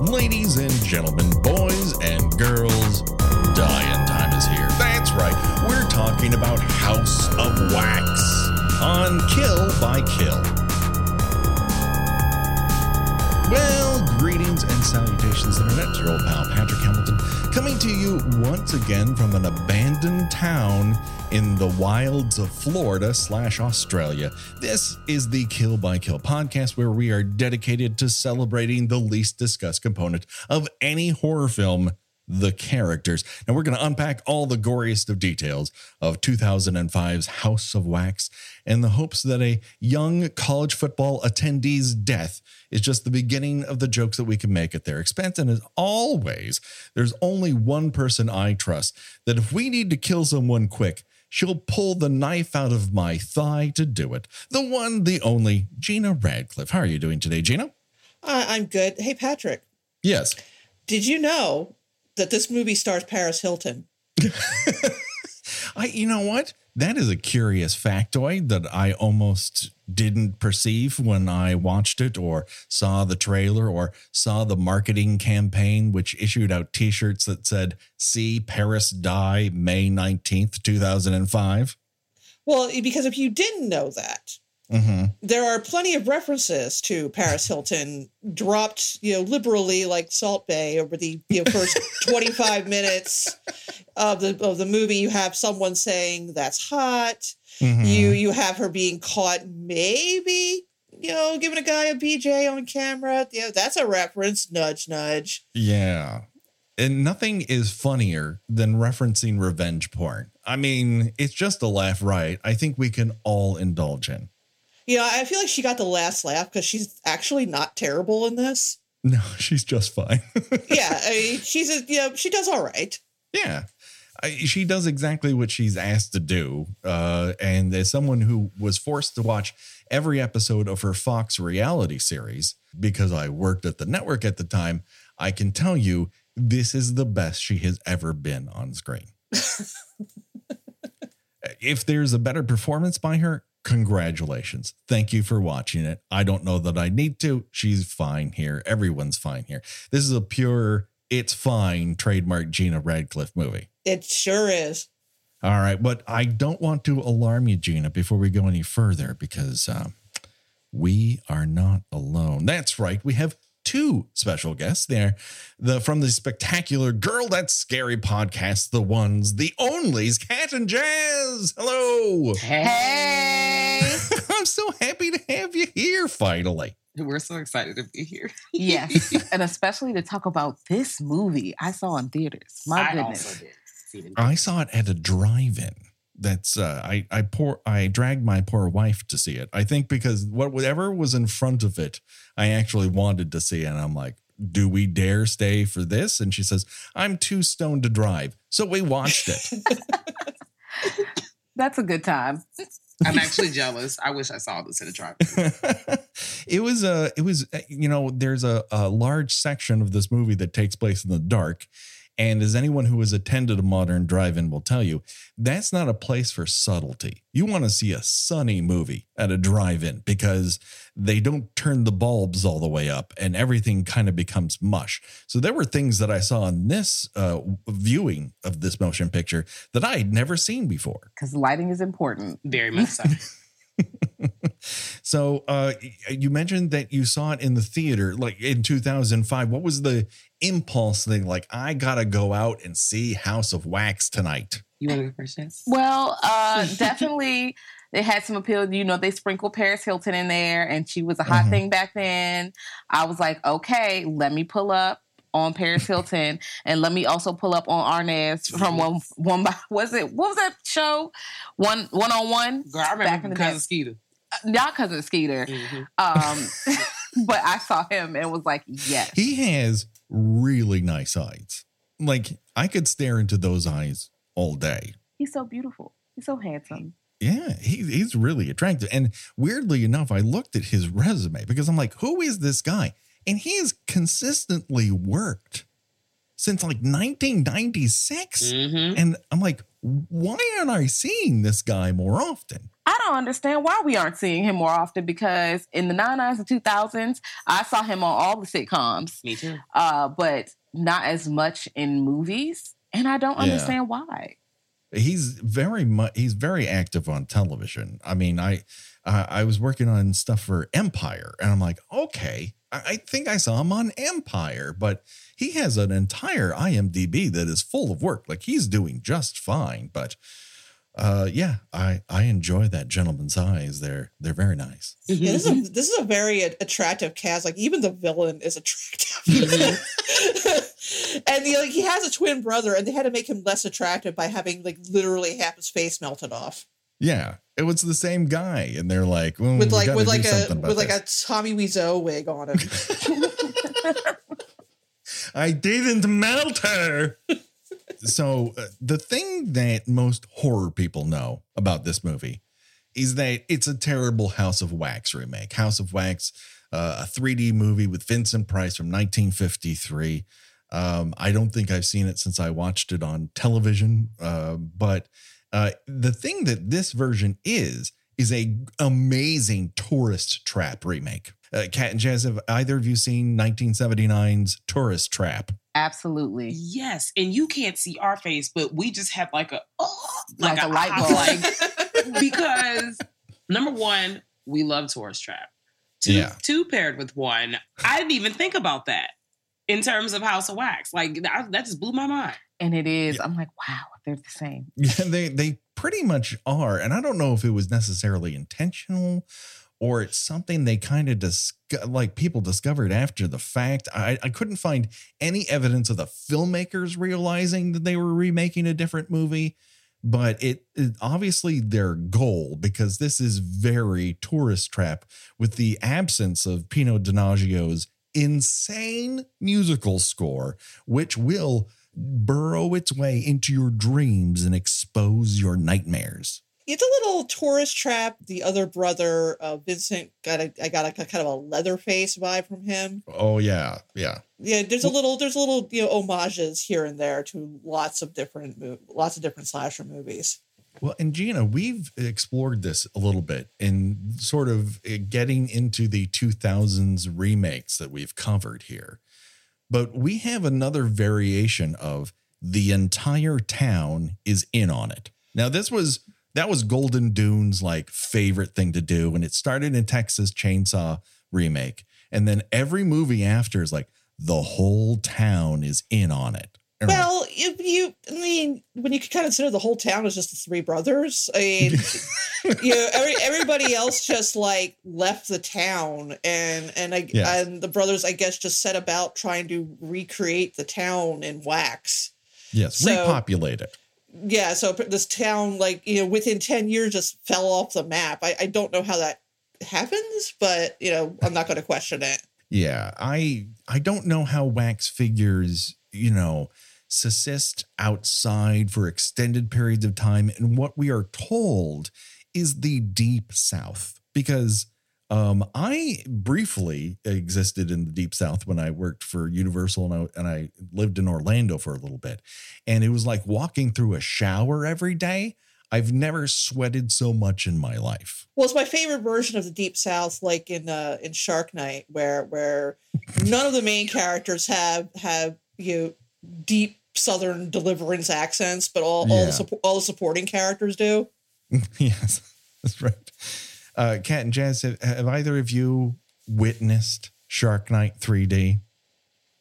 Ladies and gentlemen, boys and girls, dying time is here. That's right, we're talking about House of Wax on Kill by Kill. Well, greetings and salutations, Internet. Your old pal Patrick Hamilton coming to you once again from an abandoned town in the wilds of Florida slash Australia. This is the Kill by Kill podcast where we are dedicated to celebrating the least discussed component of any horror film the characters. Now, we're going to unpack all the goriest of details of 2005's House of Wax in the hopes that a young college football attendee's death is just the beginning of the jokes that we can make at their expense. And as always, there's only one person I trust that if we need to kill someone quick, she'll pull the knife out of my thigh to do it. The one, the only, Gina Radcliffe. How are you doing today, Gina? Uh, I'm good. Hey, Patrick, Yes. did you know that this movie stars Paris Hilton? I, you know what? That is a curious factoid that I almost didn't perceive when I watched it or saw the trailer or saw the marketing campaign, which issued out t shirts that said, See Paris Die May 19th, 2005. Well, because if you didn't know that, Mm-hmm. there are plenty of references to Paris Hilton dropped, you know, liberally like Salt Bae over the you know, first 25 minutes of the of the movie. You have someone saying that's hot. Mm-hmm. You you have her being caught maybe, you know, giving a guy a BJ on camera. Yeah, that's a reference. Nudge, nudge. Yeah. And nothing is funnier than referencing revenge porn. I mean, it's just a laugh, right? I think we can all indulge in. You know, I feel like she got the last laugh because she's actually not terrible in this. No, she's just fine. Yeah, I mean, she's a, you know, she does all right. Yeah. I, she does exactly what she's asked to do. Uh, and as someone who was forced to watch every episode of her Fox reality series because I worked at the network at the time, I can tell you this is the best she has ever been on screen. if there's a better performance by her, congratulations. Thank you for watching it. I don't know that I need to. She's fine here. Everyone's fine here. This is a pure, it's fine trademark Gina Radcliffe movie. It sure is. All right, but I don't want to alarm you, Gina, before we go any further because um, we are not alone. That's right, we have two special guests there. The from the spectacular Girl That's Scary podcast, the ones, the onlys, Cat and Jazz. Hello. Hey, I'm so happy to have you here finally. we're so excited to be here. Yes, and especially to talk about this movie I saw in theaters. My I goodness. also did I saw it at a drive-in. That's uh, I I poor I dragged my poor wife to see it. I think because what whatever was in front of it, I actually wanted to see, and I'm like, do we dare stay for this? And she says, I'm too stoned to drive, so we watched it. That's a good time. I'm actually jealous. I wish I saw this in a drive. it was a it was uh, you know there's a, a large section of this movie that takes place in the dark and as anyone who has attended a modern drive-in will tell you that's not a place for subtlety you want to see a sunny movie at a drive-in because they don't turn the bulbs all the way up and everything kind of becomes mush so there were things that i saw in this uh, viewing of this motion picture that i had never seen before Because lighting is important. Very much so. So uh, you mentioned that you saw it in the theater, like in 2005. What was the impulse thing? Like, I gotta go out and see House of Wax tonight. You want to go first, Jess? Well, uh, definitely they had some appeal. You know, they sprinkled Paris Hilton in there, and she was a hot Mhm. thing back then. I was like, okay, let me pull up on Paris Hilton, and let me also pull up on Arnaz from one one by was it what was that show? One one on one. Girl, I Back in remember the cousin day. Skeeter. Not cousin Skeeter. Mhm. Um, but I saw him and was like, yes. He has really nice eyes. Like, I could stare into those eyes all day. He's so beautiful. He's so handsome. Yeah, he, he's really attractive. And weirdly enough, I looked at his resume because I'm like, who is this guy? And he has consistently worked. Since like 1996. Mm-hmm. And I'm like, why aren't I seeing this guy more often? I don't understand why we aren't seeing him more often because in the 99s and 2000s, I saw him on all the sitcoms, Me too. uh, but not as much in movies. And I don't Yeah. understand why. He's very much he's very active on television. I mean, I uh, I was working on stuff for Empire, and I'm like, okay, I, I think I saw him on Empire, but he has an entire IMDb that is full of work. Like he's doing just fine. But uh, yeah, I I enjoy that gentleman's eyes. They're they're very nice. Yeah, this is Mm-hmm. a, this is a very attractive cast. Like even the villain is attractive. and the, like he has a twin brother, and they had to make him less attractive by having like literally half his face melted off Yeah, it was the same guy, and they're like, well, with like with like a with like this. a Tommy Wiseau wig on him. I didn't melt her. so, uh, the thing that most horror people know about this movie is that it's a terrible House of Wax remake. House of Wax, uh, a 3D movie with Vincent Price from 1953. Um, I don't think I've seen it since I watched it on television. Uh, but uh, the thing that this version is, is a amazing tourist trap remake. Uh, Cat and Jazz, have either of you seen 1979's Tourist Trap? Absolutely. Yes, and you can't see our face, but we just have like a oh, Like a light ah, bulb. like- because number one, we love Tourist Trap. Two, Yeah. two paired with one, I didn't even think about that in terms of House of Wax. Like that, that just blew my mind. And it is, Yeah. I'm like, wow, they're the same. Yeah, they they pretty much are, and I don't know if it was necessarily intentional or it's something they kind of dis- like people discovered after the fact. I I couldn't find any evidence of the filmmakers realizing that they were remaking a different movie, but it, it obviously their goal because this is very tourist trap with the absence of Pino Donaggio's insane musical score, which will burrow its way into your dreams and expose your nightmares. it's a little tourist trap. The other brother, uh, Vincent, got a I got a, kind of a Leatherface vibe from him. Oh yeah, yeah. Yeah, there's a little there's a little you know homages here and there to lots of different lots of different slasher movies. Well, and Gina, we've explored this a little bit in sort of uh, getting into the 2000s remakes that we've covered here. But we have another variation of the entire town is in on it. Now, this was that was Golden Dune's like favorite thing to do, and it started in Texas Chainsaw remake, and then every movie after is like the whole town is in on it. And Well, if you, I mean, when you kind of consider the whole town as just the three brothers, I mean, you know, every, everybody else just like left the town, and and I Yes. and the brothers, I guess, just set about trying to recreate the town in wax. yes, so- repopulate it. Yeah, so this town, like you know, within ten years, just fell off the map. I, I don't know how that happens, but you know, I'm not going to question it. Yeah, I I don't know how wax figures, you know, subsist outside for extended periods of time and what we are told is the deep south because um I briefly existed in the deep south when I worked for Universal and I, and I lived in Orlando for a little bit and it was like walking through a shower every day. I've never sweated so much in my life. Well, it's my favorite version of the Deep South, like in uh, in Shark Night, where where none of the main characters have have you know, deep Southern deliverance accents, but all all, the, suppo- all the supporting characters do. yes, that's right. Uh, Kat and Jazz, have, have either of you witnessed Shark Night 3D?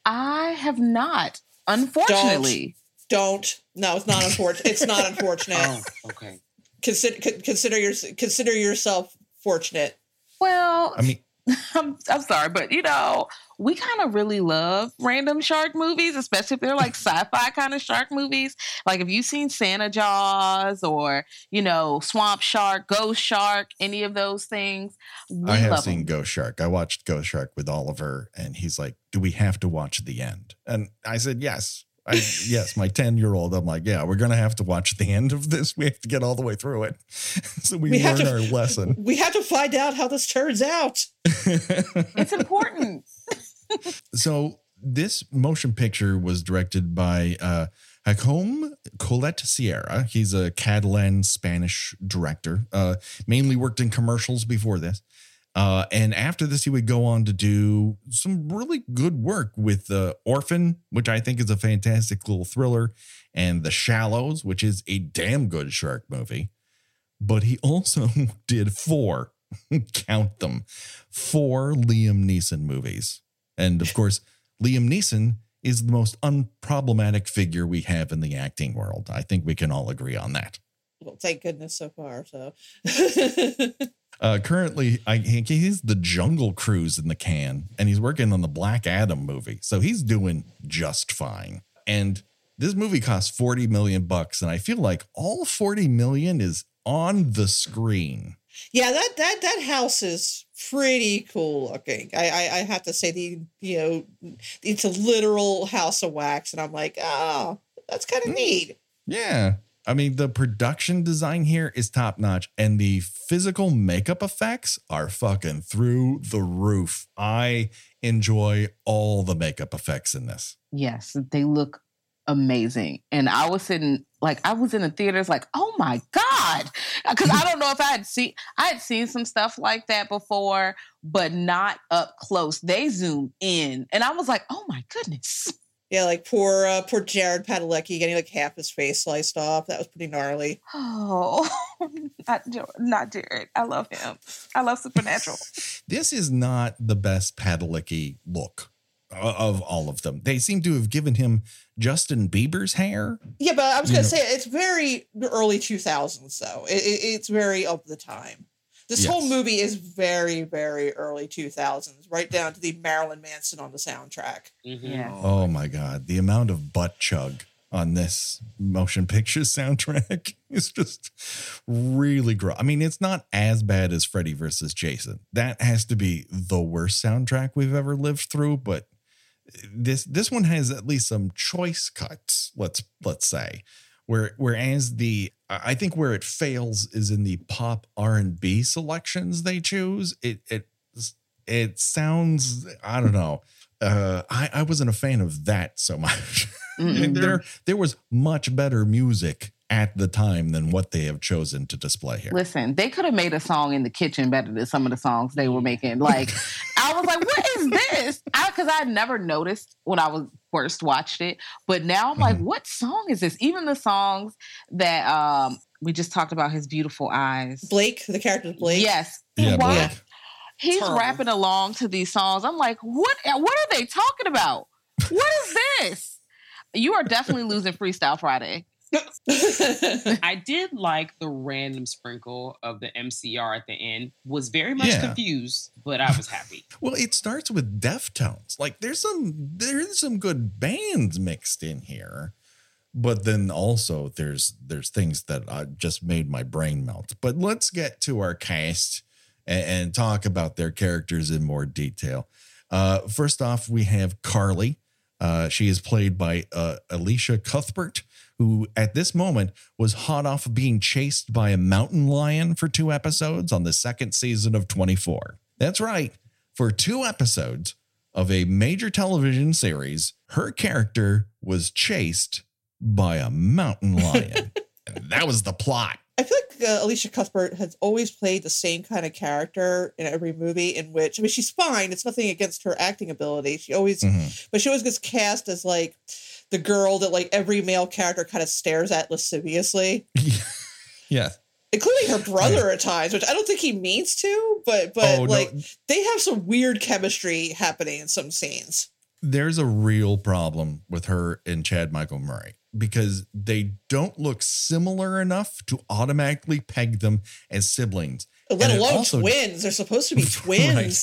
I have not, unfortunately. Don't no, it's not unfortunate. it's not unfortunate. Oh, okay. Consider consider your consider yourself fortunate. Well, I mean, I'm, I'm sorry, but you know, we kind of really love random shark movies, especially if they're like sci-fi kind of shark movies. Like if you've seen Santa Jaws or you know Swamp Shark, Ghost Shark, any of those things, we I have seen them. Ghost Shark. I watched Ghost Shark with Oliver, and he's like, "Do we have to watch the end?" And I said, "Yes." I, yes, my 10 year old. I'm like, yeah, we're going to have to watch the end of this. We have to get all the way through it. so we, We learn to- our lesson. We have to find out how this turns out. It's important. so this motion picture was directed by uh, Jacome Colette Sierra. He's a Catalan Spanish director, uh, mainly worked in commercials before this. Uh, and after this, he would go on to do some really good work with uh, Orphan, which I think is a fantastic little thriller, and The Shallows, which is a damn good shark movie. But he also did four, count them, four Liam Neeson movies. And of course, Liam Neeson is the most unproblematic figure we have in the acting world. I think we can all agree on that. Well, thank goodness so far. So Uh, currently, I he's the Jungle Cruise in the can, and he's working on the Black Adam movie, so he's doing just fine. And this movie costs forty million bucks, and I feel like all forty million is on the screen. yeah, that that that house is pretty cool looking. I, I I have to say the you know it's a literal house of wax, and I'm like, oh, that's kind of neat. Yeah. I mean, the production design here is top notch, and the physical makeup effects are fucking through the roof. I enjoy all the makeup effects in this. Yes, they look amazing. And I was sitting like I was in the theaters like, "Oh my god." Uh, Cuz I don't know if I had seen I had seen some stuff like that before, but not up close. They zoom in and I was like, "Oh my goodness." Yeah, like poor uh, poor Jared Padalecki getting like half his face sliced off. That was pretty gnarly. Oh, not not Jared. I love him. I love Supernatural. This is not the best Padalecki look of all of them. They seem to have given him Justin Bieber's hair. Yeah, but I was gonna say it's very early two thousands though. It, it, it's very of the time. This whole movie is very very early two thousands, right down to the Marilyn Manson on the soundtrack. Mhm. Yeah. Oh my God. The amount of butt chug on this motion picture soundtrack is just really gross. I mean, it's not as bad as Freddy versus Jason. That has to be the worst soundtrack we've ever lived through, but this this one has at least some choice cuts, let's let's say. Where whereas the I think where it fails is in the pop R&B selections they choose. It it it sounds I don't know. Uh I I wasn't a fan of that so much. Mm-mm. there there was much better music at the time than what they have chosen to display here. Listen, they could have made a song in the kitchen better than some of the songs they were making. Like, I was like, "What is this?" Because I, had never noticed when I was first watched it, but now I'm like, "What song is this?" Even the songs that um we just talked about, his beautiful eyes. Blake, the character Blake. Yes, Yeah, Why- Blake. he's Terrible. rapping along to these songs. I'm like, "What? What are they talking about? What is this?" You are definitely losing Freestyle Friday. I did like the random sprinkle of the MCR at the end. Was very much Yeah. confused, but I was happy. Well, it starts with Deftones. Like there's some there's some good bands mixed in here. But then also there's there's things that uh, just made my brain melt. But let's get to our cast and, and talk about their characters in more detail. Uh, first off, we have Carly. Uh, she is played by uh, Elisha Cuthbert, who at this moment was hot off of being chased by a mountain lion for two episodes on the second season of 24. That's right. For two episodes of a major television series, her character was chased by a mountain lion. and that was the plot. I feel like uh, Elisha Cuthbert has always played the same kind of character in every movie. In which I mean, she's fine. It's nothing against her acting ability. She always, Mhm. but she always gets cast as like the girl that like every male character kind of stares at lasciviously, Yeah. including her brother at times, which I don't think he means to. But but Oh, no. like they have some weird chemistry happening in some scenes. there's a real problem with her and Chad Michael Murray because they don't look similar enough to automatically peg them as siblings. Let And alone twins. They're supposed to be Right.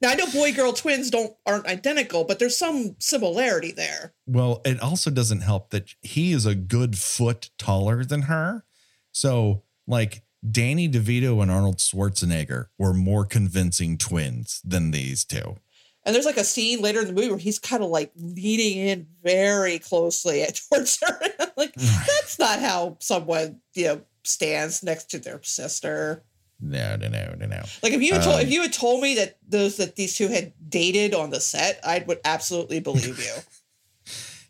Now I know boy girl twins don't aren't identical, but there's some similarity there. Well, it also doesn't help that he is a good foot taller than her. So, like Danny DeVito and Arnold Schwarzenegger were more convincing twins than these two. And there's like a scene later in the movie where he's kind of like leaning in very closely towards her. I'm like, that's not how someone, you know, stands next to their sister. No, no, no, no, no. Like if you had told, Um, if you had told me that those that these two had dated on the set, I would absolutely believe you.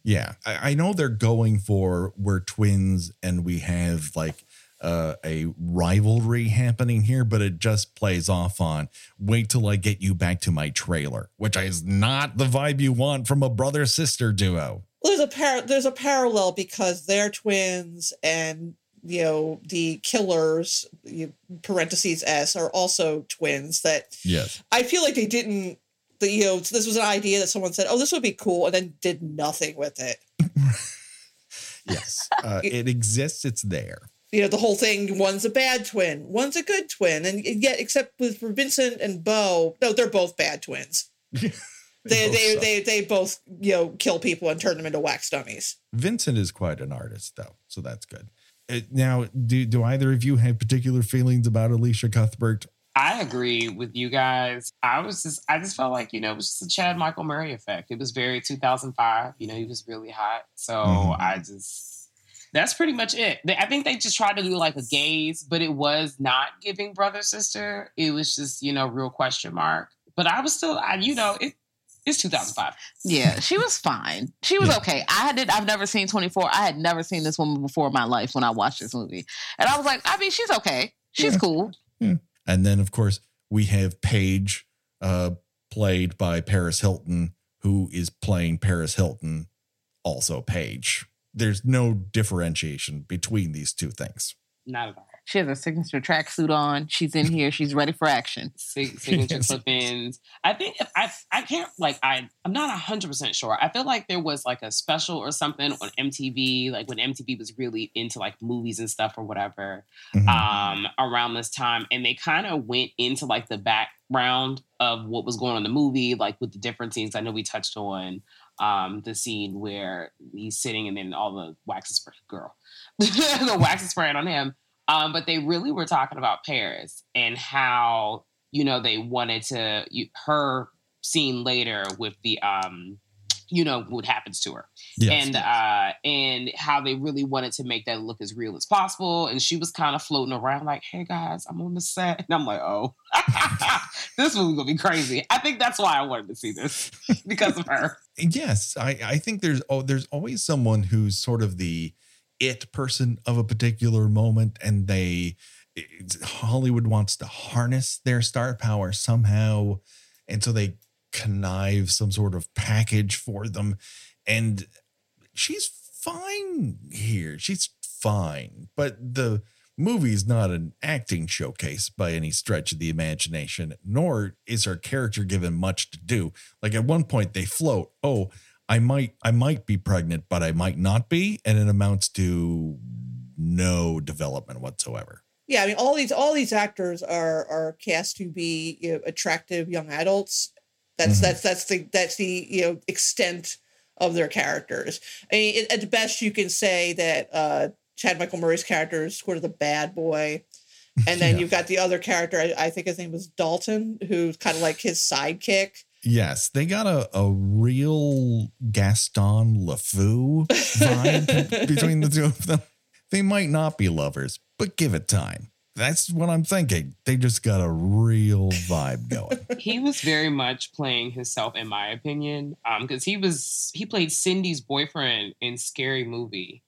Yeah, I, I know they're going for we're twins and we have like uh, a rivalry happening here, but it just plays off on wait till I get you back to my trailer, which is not the vibe you want from a brother sister duo. Well, there's a par- there's a parallel because they're twins and you know the killers you, parentheses s are also twins that Yes. i feel like they didn't the, you know this was an idea that someone said oh this would be cool and then did nothing with it Yes. Uh, it exists, it's there. you know the whole thing one's a bad twin one's a good twin and yet except with for vincent and bo no they're both bad twins they they, suck. they they both you know kill people and turn them into wax dummies Vincent is quite an artist, though, so that's good. Uh, now, do do either of you have particular feelings about Elisha Cuthbert? I agree with you guys. I was just, I just felt like, you know, it was just a Chad Michael Murray effect. It was very 2005. You know, he was really hot. So Mhm. I just, that's pretty much it. I think they just tried to do like a gaze, but it was not giving brother sister. It was just, you know, real question mark. But I was still, I, you know, it, it's 2005. Yeah, she was fine. She was Yeah. okay. I did. I've never seen 24. I had never seen this woman before in my life when I watched this movie, and I was like, I mean, she's okay. She's Yeah. cool. And then, of course, we have Paige, uh, played by Paris Hilton, who is playing Paris Hilton, also Paige. There's no differentiation between these two things. Not at all. She has a signature tracksuit on. She's in here. She's ready for action. signature Yes. clip-ins. I think if I I can't like I I'm not hundred percent sure. I feel like there was like a special or something on MTV, like when MTV was really into like movies and stuff or whatever, Mhm. um, around this time, and they kind of went into like the background of what was going on in the movie, like with the different scenes. I know we touched on um the scene where he's sitting and then all the wax is sprayed girl the wax is spraying on him um but they really were talking about paris and how you know they wanted to you, her scene later with the um you know what happens to her. Yes. and uh and how they really wanted to make that look as real as possible. And she was kind of floating around like hey guys i'm on the set. And i'm like oh this movie gonna be crazy. I think that's why i wanted to see this because of her. Yes, I, I think there's oh, there's always someone who's sort of the it person of a particular moment, and they Hollywood wants to harness their star power somehow, and so they connive some sort of package for them, and she's fine here. She's fine, but the movie's not an acting showcase by any stretch of the imagination, nor is her character given much to do. Like at one point they float, oh, I might I might be pregnant, but I might not be, and it amounts to no development whatsoever. Yeah, I mean, all these all these actors are are cast to be you know, attractive young adults. That's Mhm. that's that's the that's the you know extent of their characters. I mean, at- at the best, you can say that uh, Chad Michael Murray's character is sort of the bad boy, and then Yeah. you've got the other character. I, I think his name was Dalton, who's kind of like his sidekick. Yes, they got a, a real Gaston LeFou vibe between the two of them. They might not be lovers, but give it time. That's what I'm thinking. They just got a real vibe going. he was very much playing himself in my opinion um because he was he played cindy's boyfriend in scary movie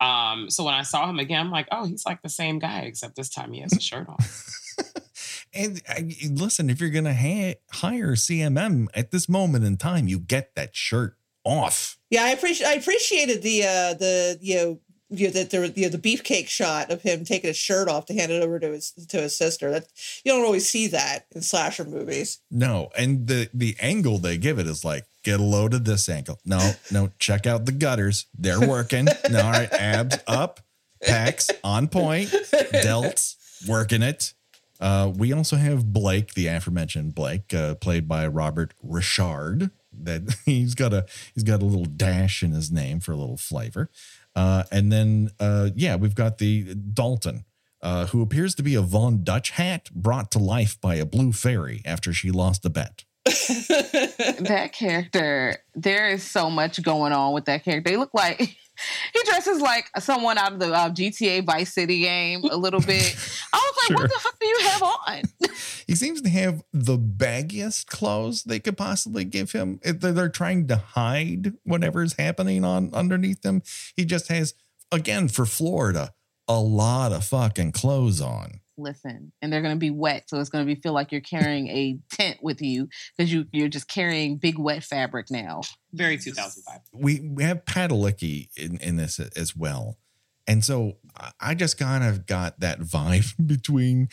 um so when i saw him again i'm like oh he's like the same guy except this time he has a shirt on And I, listen, if you're going to ha- hire CMM at this moment in time, you get that shirt off. Yeah, I appreciate I appreciated the uh the you know you know, that there you know, the beefcake shot of him taking his shirt off to hand it over to his to his sister. That you don't always see that in slasher movies. No, and the the angle they give it is like get a load of this angle. No, no, check out the gutters. They're working. no, all right, abs up, packs on point, delts working it. Uh, we also have Blake, the aforementioned Blake, uh, played by Robert Ri'chard. That he's got a he's got a little dash in his name for a little flavor. Uh, and then uh, yeah, we've got the Dalton, uh, who appears to be a Von Dutch hat brought to life by a blue fairy after she lost a bet. that character, there is so much going on with that character. They look like he dresses like someone out of the uh, GTA Vice City game a little bit. I was like, Sure. what the fuck do you have on? He seems to have the baggiest clothes they could possibly give him. They're trying to hide whatever's happening on underneath him. He just has, again, for Florida, a lot of fucking clothes on. Listen, and they're gonna be wet, so it's gonna be feel like you're carrying a tent with you because you you're just carrying big wet fabric now. Very 2005. We, we have Padalecki in, in this as well. And so I- I just kind of got that vibe between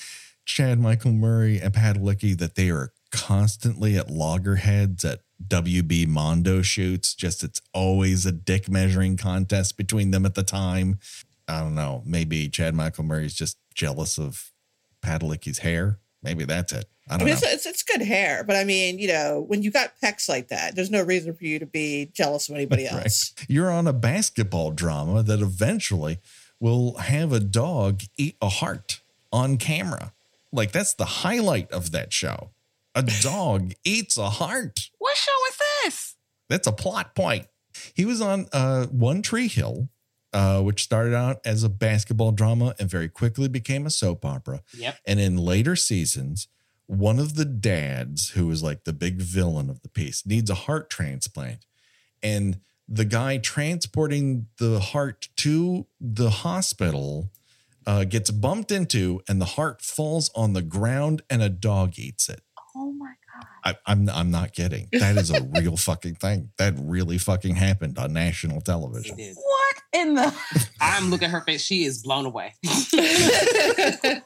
Chad Michael Murray and Padalecki that they are constantly at loggerheads at WB Mondo shoots. Just it's always a dick measuring contest between them at the time. I don't know. Maybe Chad Michael Murray's just jealous of Padalecki's hair. Maybe that's it. I I don't mean, know. it's, it's, it's good hair, but I mean, you know, when you got pecs like that, there's no reason for you to be jealous of anybody Right. else. You're on a basketball drama that eventually will have a dog eat a heart on camera. Like that's the highlight of that show. A dog eats a heart. What show is this? That's a plot point. He was on uh, One Tree Hill, uh, which started out as a basketball drama and very quickly became a soap opera. Yep. And in later seasons, one of the dads, who is like the big villain of the piece, needs a heart transplant. And the guy transporting the heart to the hospital uh, gets bumped into, and the heart falls on the ground, and a dog eats it. My! I, I'm I'm not kidding. That is a real fucking thing. That really fucking happened on national television. What in the? I'm looking at her face. She is blown away.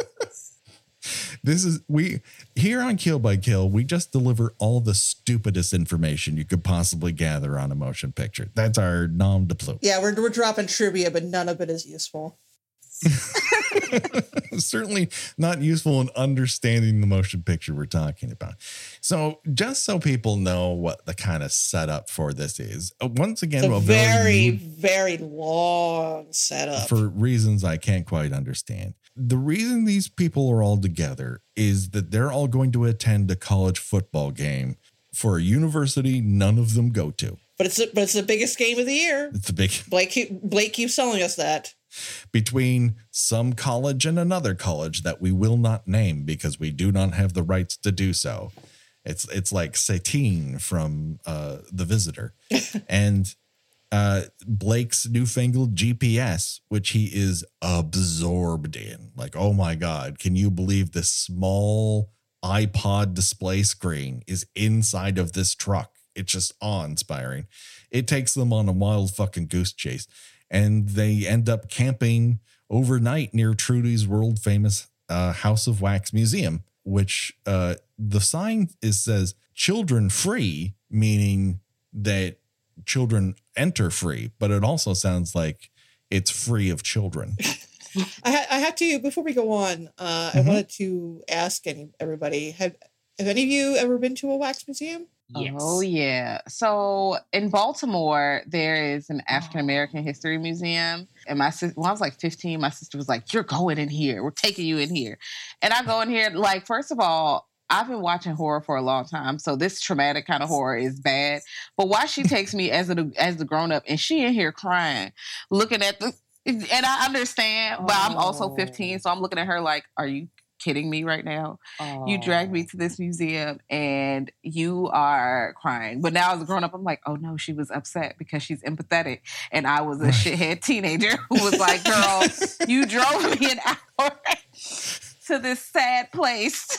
This is we here on Kill by Kill. We just deliver all the stupidest information you could possibly gather on a motion picture. That's our nom de plume. yeah, we're, we're dropping trivia, but none of it is useful. Certainly not useful in understanding the motion picture we're talking about. So, just so people know what the kind of setup for this is, uh, once again, It's a very, very long setup. for reasons I can't quite understand. The reason these people are all together is that they're all going to attend a college football game for a university none of them go to. but it's but it's the biggest game of the year. It's a big Blake Blake keeps telling us that. Between some college and another college that we will not name because we do not have the rights to do so. It's it's like Satine from uh, The Visitor, and uh, Blake's newfangled GPS, which he is absorbed in. Like, oh my god, can you believe this small iPod display screen is inside of this truck? It's just awe-inspiring. It takes them on a wild fucking goose chase and they end up camping overnight near Trudy's world famous uh, House of Wax Museum, which uh, the sign is says children free, meaning that children enter free, but it also sounds like it's free of children. I, ha- I have to before we go on. Uh, I Mhm. wanted to ask any everybody have have any of you ever been to a wax museum? Oh, yes. Oh yeah. So in Baltimore, there is an African oh. American History Museum, and my sister, when I was like 15, my sister was like, "You're going in here. We're taking you in here," and I go in here. Like, first of all. I've been watching horror for a long time, so this traumatic kind of horror is bad. But why she takes me as a as the grown up, and she in here crying, looking at the, and I understand, but I'm also 15, so I'm looking at her like, "Are you kidding me right now?" you dragged me to this museum and you are crying. But now as a grown up, I'm like, oh no, she was upset because she's empathetic. And I was a Right. shithead teenager who was like, girl, you drove me an hour to this sad place.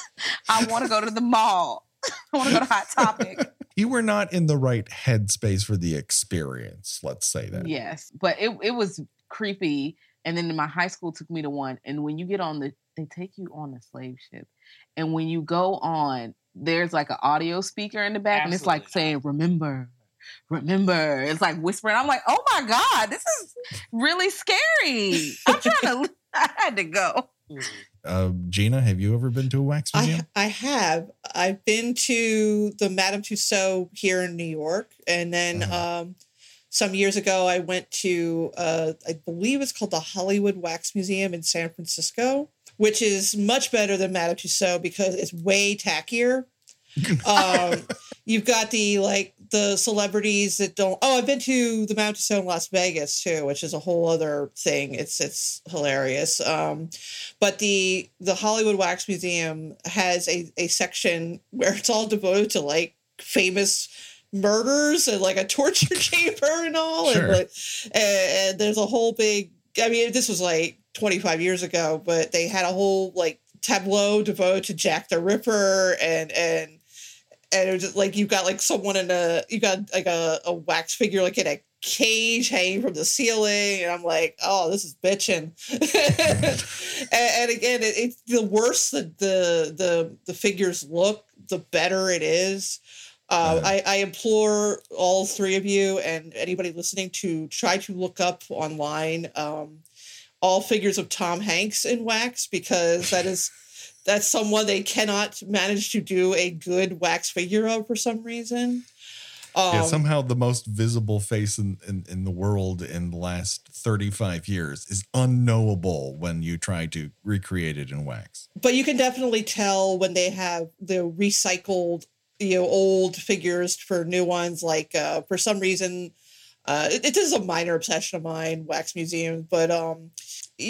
I want to go to the mall. I want to go to Hot Topic. You were not in the right headspace for the experience, let's say that. Yes, but it it was creepy. And then my high school took me to one. And when you get on the, they take you on a slave ship. And when you go on, there's like an audio speaker in the back, and it's like saying, "Remember, remember." It's like whispering. I'm like, "Oh my god, this is really scary." I'm trying to. I had to go. Mhm. Uh, Gina, have you ever been to a wax museum? I I have. I've been to the Madame Tussauds here in New York, and then Uh-huh. um, some years ago I went to uh, I believe it's called the Hollywood Wax Museum in San Francisco, which is much better than Madame Tussauds because it's way tackier. um, you've got the like the celebrities that don't. Oh, I've been to the Mountain in Las Vegas too, which is a whole other thing. It's it's hilarious. Um, but the the Hollywood Wax Museum has a a section where it's all devoted to like famous murders and like a torture chamber and all, Sure. and like and, and there's a whole big. I mean, this was like 25 years ago, but they had a whole like tableau devoted to Jack the Ripper and and and it was just like you've got like someone in a you got like a, a wax figure like in a cage hanging from the ceiling and i'm like oh this is bitching and, and again it, it's the worse that the the the figures look the better it is uh, Uh. I, I implore all three of you and anybody listening to try to look up online um, all figures of Tom Hanks in wax because that is that's someone they cannot manage to do a good wax figure of for some reason. Um, yeah, somehow the most visible face in, in, in the world in the last 35 years is unknowable when you try to recreate it in wax. but you can definitely tell when they have the recycled you know old figures for new ones like uh for some reason uh it, it is a minor obsession of mine wax museums but um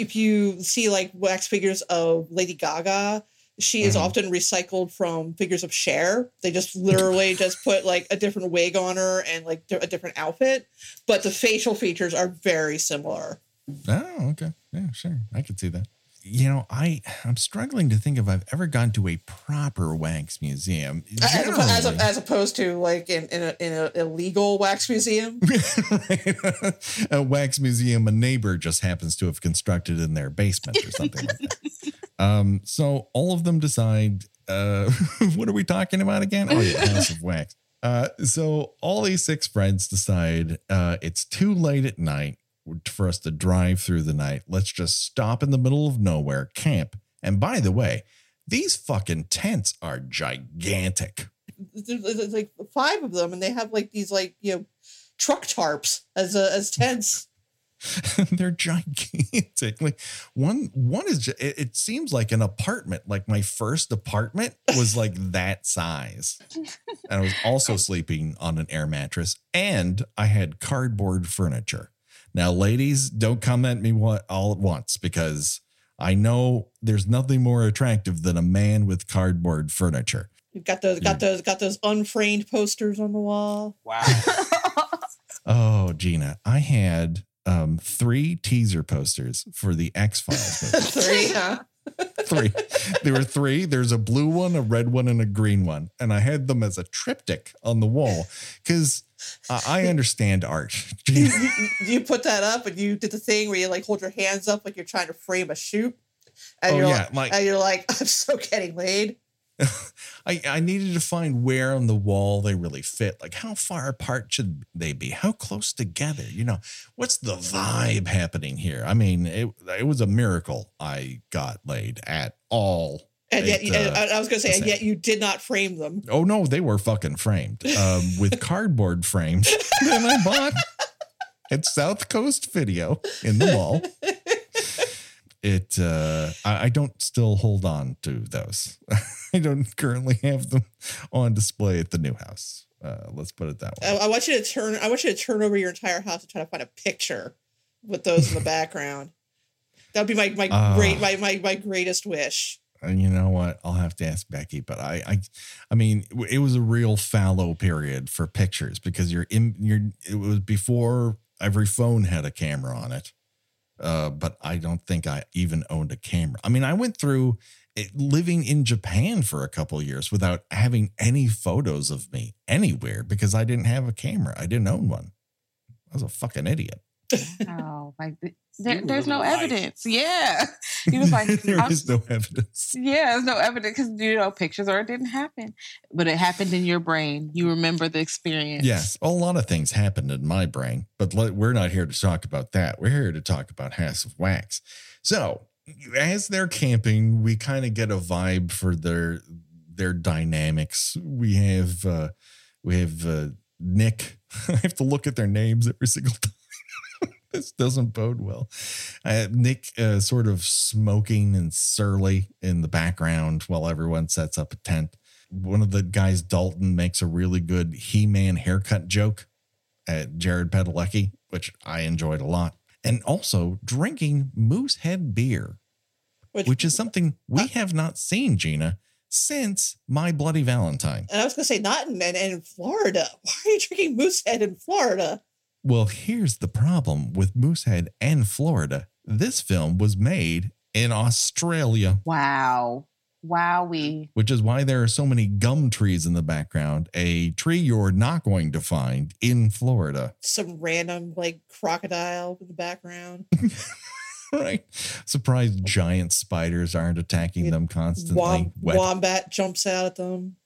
if you see like wax figures of lady gaga she is Mhm. often recycled from figures of Cher. They just literally just put like a different wig on her and like a different outfit, but the facial features are very similar. Oh, okay. Yeah, sure. I could see that. You know, I I'm struggling to think if I've ever gone to a proper wax museum. As, oppo- as, Generally- as opposed to like in in a, in a illegal wax museum. a wax museum a neighbor just happens to have constructed in their basement or something like that. Um, so all of them decide, uh, what are we talking about again? Oh, yeah, House of Wax. Uh, so all these six friends decide uh, it's too late at night for us to drive through the night. Let's just stop in the middle of nowhere, camp. And by the way, these fucking tents are gigantic. There's, like five of them, and they have like these like you know truck tarps as uh, as tents. they're gigantic like one one is ju- it, it seems like an apartment like my first apartment was like that size and i was also sleeping on an air mattress and i had cardboard furniture now ladies don't come at me what all at once because i know there's nothing more attractive than a man with cardboard furniture You've got those got those got those unframed posters on the wall. Wow. oh gina i had um three teaser posters for the x-files Three, huh? three. There were three. There's a blue one, a red one, and a green one. And I had them as a triptych on the wall because I I understand art. You, you, you put that up, and you did the thing where you like hold your hands up like you're trying to frame a shoot, and Oh, you're yeah, like, like- and you're like, I'm so getting laid. I, I needed to find where on the wall they really fit. Like, how far apart should they be? How close together? You know, what's the vibe happening here? I mean, it, it was a miracle I got laid at all. And yet, It, uh, I I was gonna say, and yet you did not frame them. Oh, no, they were fucking framed um, with cardboard frames that I bought at South Coast Video in the mall. It, uh, I, I don't still hold on to those. I don't currently have them on display at the new house. Uh, let's put it that way. I want you to turn. I want you to turn over your entire house and try to find a picture with those in the background. That would be my my Ah. great my, my my greatest wish. And you know what? I'll have to ask Becky, but I, I, I mean, it was a real fallow period for pictures because you're in, you're, it was before every phone had a camera on it. Uh, but I don't think I even owned a camera. I mean, I went through it, living in Japan for a couple years without having any photos of me anywhere because I didn't have a camera. I didn't own one. I was a fucking idiot. Oh, like there, there's no life. evidence. Yeah, he was like, there I'm- is no evidence. yeah, there's no evidence because you know pictures or it didn't happen, but it happened in your brain. You remember the experience. Yes, a lot of things happened in my brain, but let, we're not here to talk about that. We're here to talk about House of Wax. So, as they're camping, we kind of get a vibe for their their dynamics. We have uh we have uh Nick. I have to look at their names every single time. This doesn't bode well. Uh, Nick uh, sort of smoking and surly in the background while everyone sets up a tent one of the guys, Dalton, makes a really good He Man haircut joke at Jared Padalecki, which I enjoyed a lot. And also drinking Moosehead beer, Which, which is something we Uh, have not seen, Gina, since My Bloody Valentine. and I was gonna say not in, in, in Florida. Why are you drinking Moosehead in Florida? Well, here's the problem with Moosehead and Florida. This film was made in Australia, Wow. Wowie. which is why there are so many gum trees in the background, a tree you're not going to find in Florida. Some random like crocodile in the background. Right. Surprised giant spiders aren't attacking them constantly. Wom- wombat jumps out at them.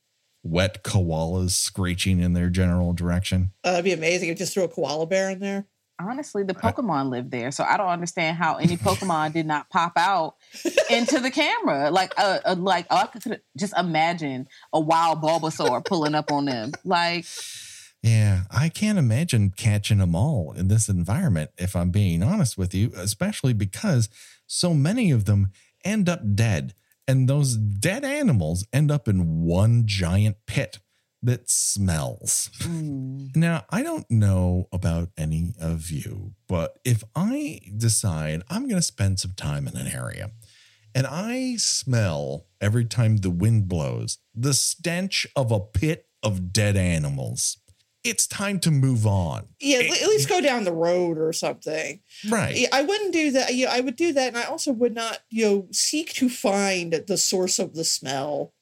Wet koalas screeching in their general direction. Uh, that'd be amazing if you just threw a koala bear in there. Honestly, the Pokemon live there, so I don't understand how any Pokemon did not pop out into the camera. Like, uh, uh like oh, I could just imagine a wild Bulbasaur pulling up on them. Like, Yeah, I can't imagine catching them all in this environment, if I'm being honest with you, especially because so many of them end up dead. And those dead animals end up in one giant pit that smells. mm, Now, I don't know about any of you, but if I decide I'm going to spend some time in an area and I smell every time the wind blows the stench of a pit of dead animals, it's time to move on. Yeah, at at least go down the road or something. Right. I wouldn't do that. Yeah, I would do that, and I also would not, you know, seek to find the source of the smell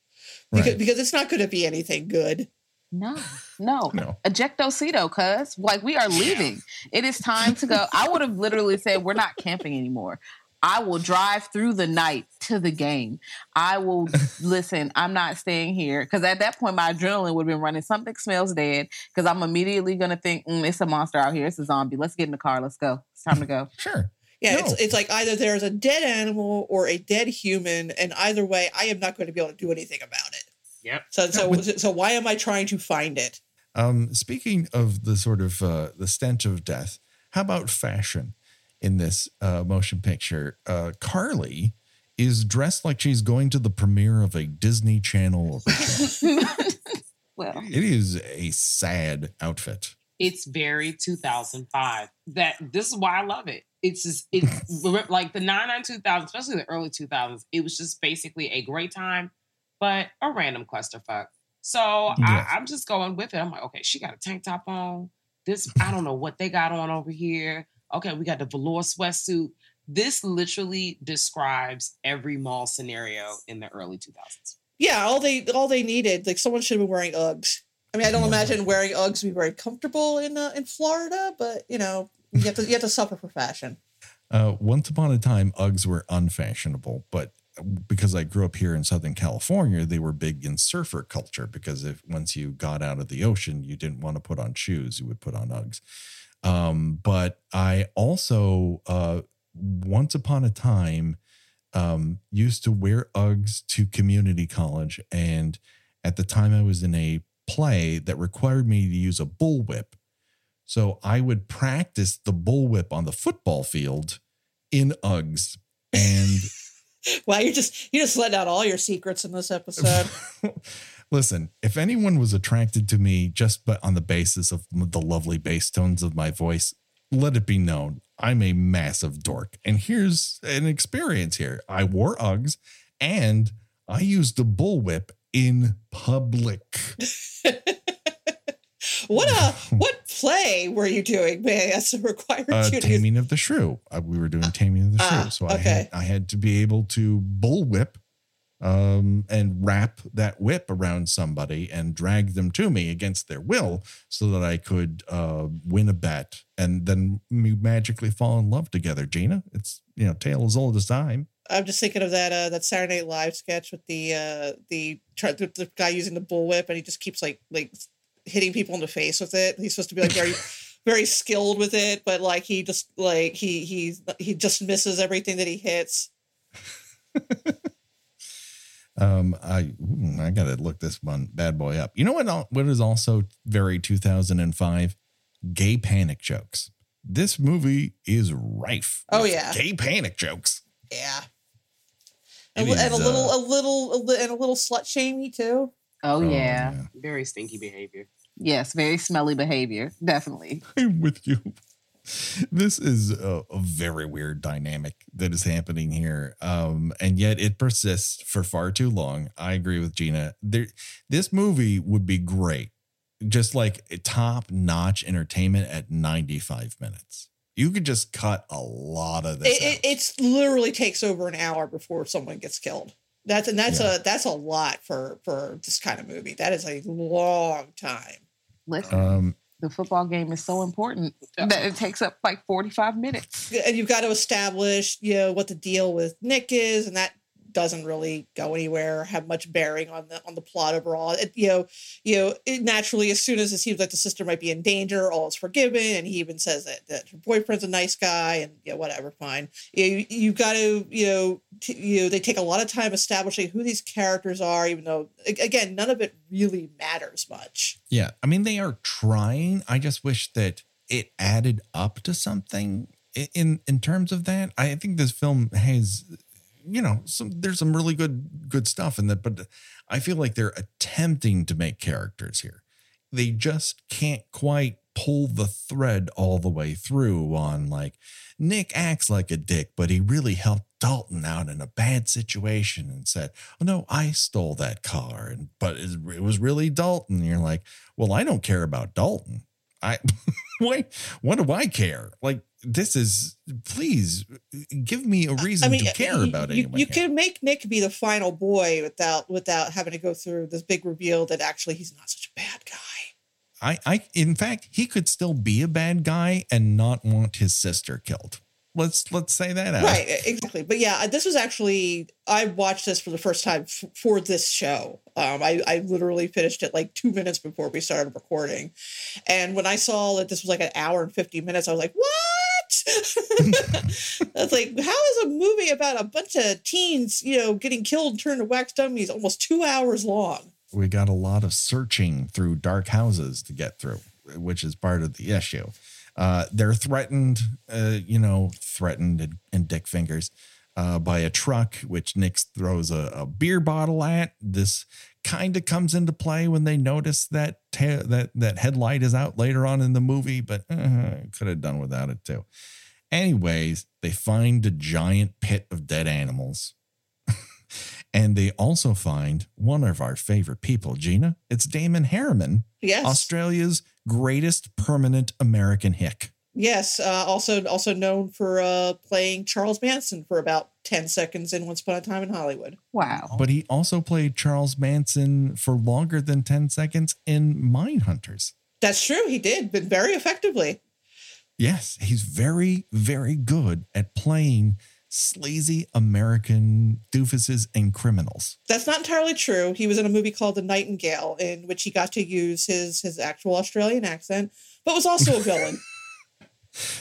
because, Right. because it's not going to be anything good. no, no. No. Ejectocito, cuz. Like, we are leaving. It is time to go. I would have literally said, we're not camping anymore. I will drive through the night to the game. I will listen. I'm not staying here because at that point my adrenaline would have been running. Something smells dead because I'm immediately gonna think mm, it's a monster out here. It's a zombie. Let's get in the car. Let's go. It's time to go. Sure. Yeah, No. it's, it's like either there's a dead animal or a dead human, and either way, I am not going to be able to do anything about it. Yep. So, so, with- so why am I trying to find it? Um, speaking of the sort of uh, the stench of death, how about fashion in this uh, motion picture? Uh, Carly is dressed like she's going to the premiere of a Disney Channel original. well, it is a sad outfit. It's very 2005. That this is why I love it. It's just it's like the 99 2000, especially the early 2000s. It was just basically a great time, but a random clusterfuck. So Yes. I, I'm just going with it. I'm like, okay, she got a tank top on. This I don't know what they got on over here. Okay, we got the velour sweatsuit. This literally describes every mall scenario in the early 2000s. Yeah, all they all they needed, like someone should have been wearing Uggs. I mean, I don't imagine wearing Uggs would be very comfortable in uh, in Florida, but you know, you have to you have to suffer for fashion. Uh, once upon a time, Uggs were unfashionable, but because I grew up here in Southern California, they were big in surfer culture. Because if once you got out of the ocean, you didn't want to put on shoes, you would put on Uggs. Um, but I also, uh, once upon a time, um, used to wear Uggs to community college. And at the time, I was in a play that required me to use a bullwhip. So I would practice the bullwhip on the football field in Uggs. And Wow, you just you just let out all your secrets in this episode. listen, if anyone was attracted to me just but on the basis of the lovely bass tones of my voice, let it be known I'm a massive dork. And here's an experience here. I wore Uggs and I used the bullwhip in public. what a what play were you doing, man? That's required Uh, you to use- Taming of the Shrew. Uh, we were doing Taming of the Shrew. Ah, so I had I had to be able to bullwhip um, and wrap that whip around somebody and drag them to me against their will so that I could uh, win a bet and then we magically fall in love together, Gina. It's, you know, tale as old as time. I'm just thinking of that uh that Saturday Night Live sketch with the uh the the guy using the bullwhip and he just keeps like like hitting people in the face with it. He's supposed to be like very very skilled with it, but like he just like he he he just misses everything that he hits. Um, I ooh, I gotta look this one bad boy up. You know what? al- What is also very 2005? Gay panic jokes. This movie is rife. Oh, with yeah. gay panic jokes. Yeah. It And, and a little, uh, a little, a li- and a little slut shamey too. Oh, yeah. Very stinky behavior. Yes, very smelly behavior. Definitely. I'm with you. This is a, a very weird dynamic that is happening here. Um, and yet it persists for far too long. I agree with Gina. There, this movie would be great, just like top notch entertainment at 95 minutes. You could just cut a lot of this. It, it it's literally takes over an hour before someone gets killed. That's and that's Yeah. a that's a lot for for this kind of movie. That is a long time. Listen, um, the football game is so important that it takes up like 45 minutes. and you've got to establish you know what the deal with Nick is, and that doesn't really go anywhere, have much bearing on the on the plot overall. It, you know, you know, it naturally as soon as it seems like the sister might be in danger, all is forgiven, and he even says that that her boyfriend's a nice guy, and you know, whatever, fine. You you got to you know t- you know they take a lot of time establishing who these characters are, even though again none of it really matters much. Yeah, I mean they are trying. I just wish that it added up to something in in terms of that. I think this film has you know, some there's some really good good stuff in that, but I feel like they're attempting to make characters here. They just can't quite pull the thread all the way through on like Nick acts like a dick, but he really helped Dalton out in a bad situation and said, "Oh no, I stole that car," and but it was really Dalton. And you're like, "Well, I don't care about Dalton. I why? What do I care? Like this is please give me a reason to care you- about you, anyone." you can make Nick be the final boy without without having to go through this big reveal that actually he's not such a bad guy. I, I, in fact, he could still be a bad guy and not want his sister killed. Let's let's say that out. Right, exactly. But yeah, this was actually I watched this for the first time f- for this show. Um, I I literally finished it like two minutes before we started recording, and when I saw that this was like an hour and fifty minutes, I was like, "What?" I was like, "How is a movie about a bunch of teens, you know, getting killed and turned to wax dummies almost two hours long?" We got a lot of searching through dark houses to get through, which is part of the issue. Uh, they're threatened, uh, you know, threatened and, and dick fingers uh, by a truck, which Nick throws a, a beer bottle at. This kind of comes into play when they notice that ta- that that headlight is out later on in the movie, but uh, could have done without it too. Anyways, they find a giant pit of dead animals. and they also find one of our favorite people, Gina. It's Damon Herriman, Yes, Australia's greatest permanent American hick. yes. Uh, also, also known for uh, playing Charles Manson for about ten seconds in Once Upon a Time in Hollywood. Wow. But he also played Charles Manson for longer than 10 seconds in Mindhunters. That's true. He did, but very effectively. Yes, he's very, very good at playing sleazy American doofuses and criminals. That's not entirely true. He was in a movie called The Nightingale, in which he got to use his his actual Australian accent, but was also a villain.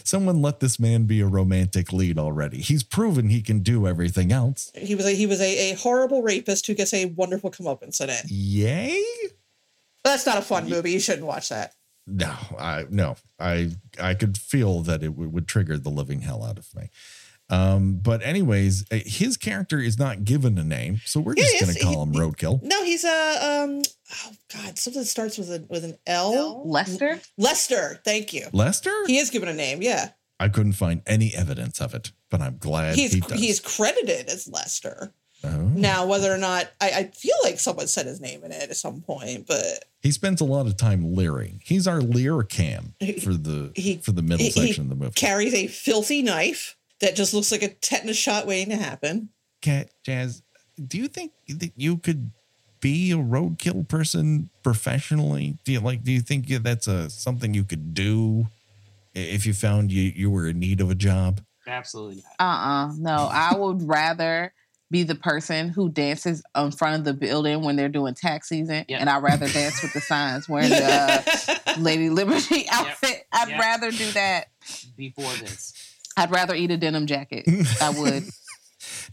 Someone let this man be a romantic lead already. He's proven he can do everything else. he was a he was a, a horrible rapist who gets a wonderful comeuppance in it. Yay? That's not a fun movie. You shouldn't watch that. No, I no, I I could feel that it would, would trigger the living hell out of me. Um, but anyways, uh, his character is not given a name, so we're just he gonna call him He- Roadkill. No, he's a um. Oh God, something that starts with a with an L. Lester? Lester. Thank you. Lester? He is given a name. Yeah, I couldn't find any evidence of it, but I'm glad he's he does. he's credited as Lester. Oh. Now, whether or not I, I feel like someone said his name in it at some point, but He spends a lot of time leering. He's our leer cam for the He- for the middle he- he section of the movie. carries a filthy knife that just looks like a tetanus shot waiting to happen. Cat Jazz, do you think that you could be a roadkill person professionally? Do you like? Do you think that's a something you could do if you found you you were in need of a job? Absolutely not. Uh-uh. No, I would rather be the person who dances in front of the building when they're doing tax season, Yep. and I'd rather dance with the signs wearing the uh, Lady Liberty outfit. I'd Yep. rather do that. Before this, I'd rather eat a denim jacket. I would.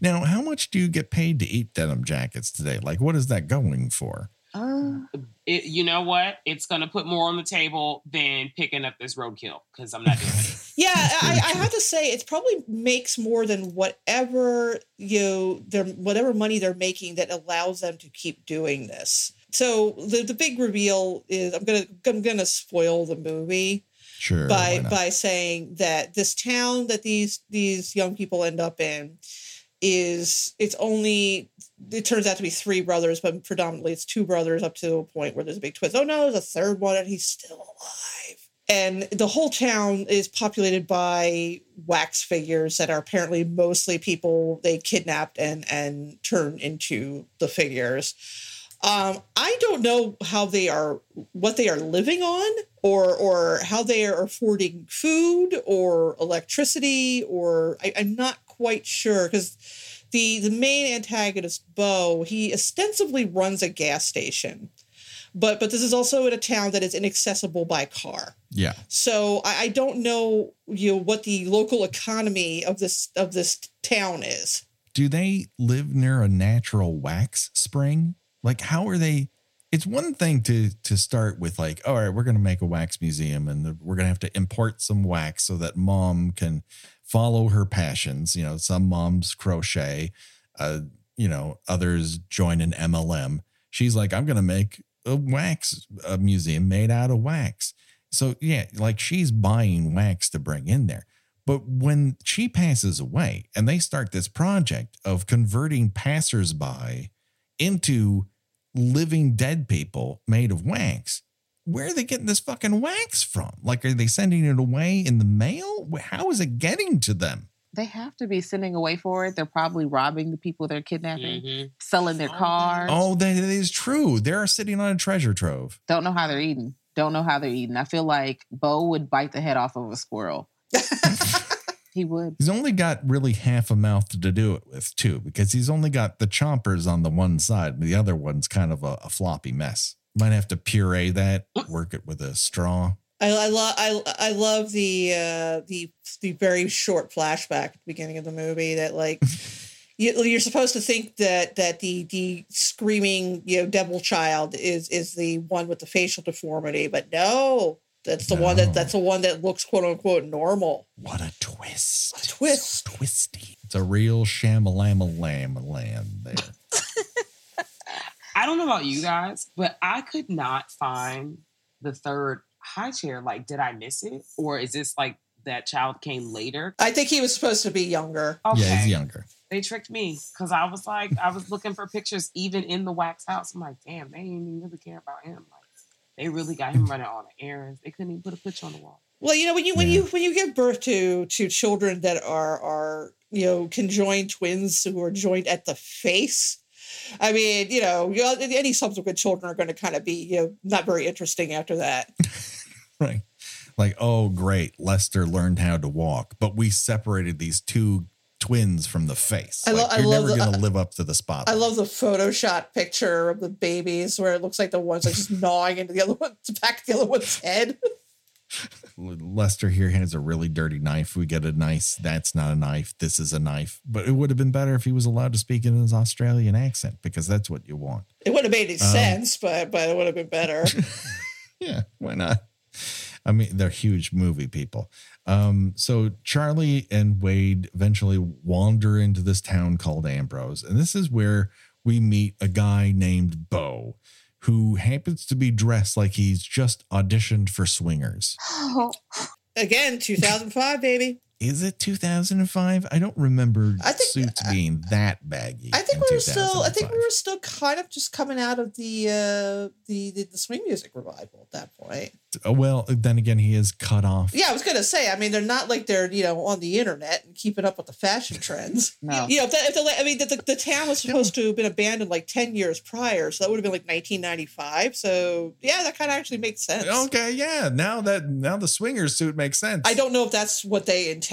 Now, how much do you get paid to eat denim jackets today? Like, what is that going for? Uh, it, you know what? It's gonna put more on the table than picking up this roadkill because I'm not doing it. Yeah, I, I have to say it probably makes more than whatever you know, their whatever money they're making that allows them to keep doing this. so the the big reveal is I'm gonna I'm gonna spoil the movie Sure. by by saying that this town that these these young people end up in is it's only it turns out to be three brothers, but predominantly it's two brothers up to a point where there's a big twist. Oh no, there's a third one and he's still alive. And the whole town is populated by wax figures that are apparently mostly people they kidnapped and and turned into the figures. Um, I don't know how they are, what they are living on, or or how they are affording food or electricity, or I, I'm not quite sure because the the main antagonist Bo he ostensibly runs a gas station, but but this is also in a town that is inaccessible by car. yeah. So I, I don't know you know what the local economy of this of this town is. Do they live near a natural wax spring? Like, how are they? It's one thing to to start with, like, all right, we're going to make a wax museum, and we're going to have to import some wax so that mom can follow her passions. You know, some moms crochet, uh, you know, others join an MLM. She's like, I'm going to make a wax a museum made out of wax. So yeah, like she's buying wax to bring in there. But when she passes away and they start this project of converting passersby into living dead people made of wax, where are they getting this fucking wax from? Like, are they sending it away in the mail? How is it getting to them? They have to be sending away for it. They're probably robbing the people they're kidnapping, Mhm. selling their cars. Oh, that is true. They're sitting on a treasure trove. Don't know how they're eating. Don't know how they're eating. I feel like Bo would bite the head off of a squirrel. he would. He's only got really half a mouth to do it with, too, because he's only got the chompers on the one side. and The other one's kind of a, a floppy mess. Might have to puree that, work it with a straw. I, I love I, I love the uh, the the very short flashback at the beginning of the movie that like you, you're supposed to think that that the the screaming you know devil child is is the one with the facial deformity, but no, that's the one that that's the one that looks quote unquote normal. What a twist. A twist. So twisty. It's a real shamalama lamb land there. I don't know about you guys, but I could not find the third high chair. Like, did I miss it? Or is this like that child came later? I think he was supposed to be younger. Okay. Yeah, he's younger. They tricked me because I was like, I was looking for pictures even in the wax house. I'm like, damn, they didn't even really care about him. Like, they really got him mm. running all the errands. They couldn't even put a picture on the wall. Well, you know when you when Yeah. you when you give birth to to children that are are you know conjoined twins who are joined at the face. I mean, you know, you know, any subsequent children are going to kind of be, you know, not very interesting after that. Right. Like, oh, great. Lester learned how to walk, but we separated these two twins from the face. I lo- Like, I you're love never the- going to live up to the spot. I love the Photoshop picture of the babies where it looks like the one's like just gnawing into the other one, back of the other one's head. Lester here has a really dirty knife. We get a nice, that's not a knife. This is a knife. But it would have been better if he was allowed to speak in his Australian accent because that's what you want. It wouldn't have made any Um, sense, but but it would have been better. Yeah, why not? I mean, they're huge movie people. Um, so Charlie and Wade eventually wander into this town called Ambrose, and this is where we meet a guy named Bo, who happens to be dressed like he's just auditioned for Swingers. Oh. Again, 2005, baby. Is it 2005? I don't remember I think- suits uh, being that baggy. I think in we were still. I think we were still kind of just coming out of the uh, the, the the swing music revival at that point. Oh, well, uh, then again, he is cut off. Yeah, I was gonna say. I mean, they're not like they're you know on the internet and keeping up with the fashion trends. No. You know, if, that, if the, I mean, the, the, the town was supposed to have been abandoned like ten years prior, so that would have been like 1995. So yeah, that kind of actually makes sense. Okay, yeah. Now that now the swingers suit makes sense. I don't know if that's what they intended,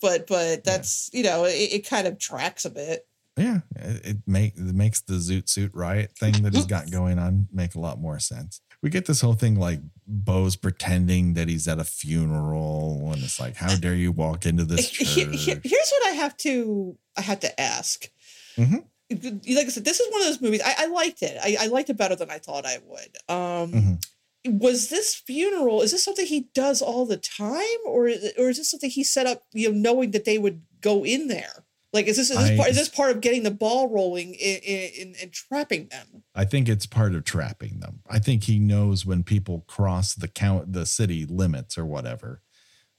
but but that's you know it, it kind of tracks a bit. Yeah, it, it make it makes the Zoot Suit Riot thing that he's got going on make a lot more sense. We get this whole thing like Bo's pretending that he's at a funeral, and it's like, how dare you walk into this church? here's what I have to I had to ask. Mhm. Like I said, this is one of those movies. I, I liked it. I, I liked it better than I thought I would. Um, Mhm. Was this funeral? Is this something he does all the time, or is or is this something he set up? You know, knowing that they would go in there. Like, is this is this, I- part, is this part of getting the ball rolling in, in, in trapping them? I think it's part of trapping them. I think he knows when people cross the count, the city limits or whatever,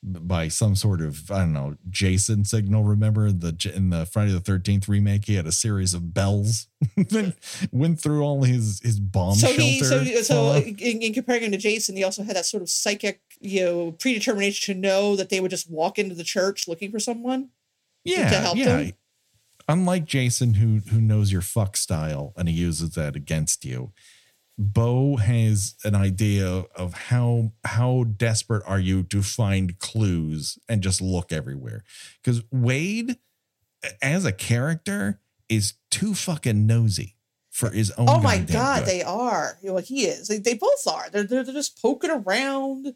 by some sort of I don't know Jason signal. Remember the in the Friday the Thirteenth remake, he had a series of bells that went through all his his bomb so shelter. he so so in, in comparing him to Jason, he also had that sort of psychic, you know, predetermination to know that they would just walk into the church looking for someone. yeah, to help yeah. them? Unlike Jason, who who knows your fuck style and he uses that against you, Bo has an idea of how how desperate are you to find clues and just look everywhere. Because Wade, as a character, is too fucking nosy for his own. Oh my god, good. they are. You know, he is. They, they both are. They're, they're they're just poking around.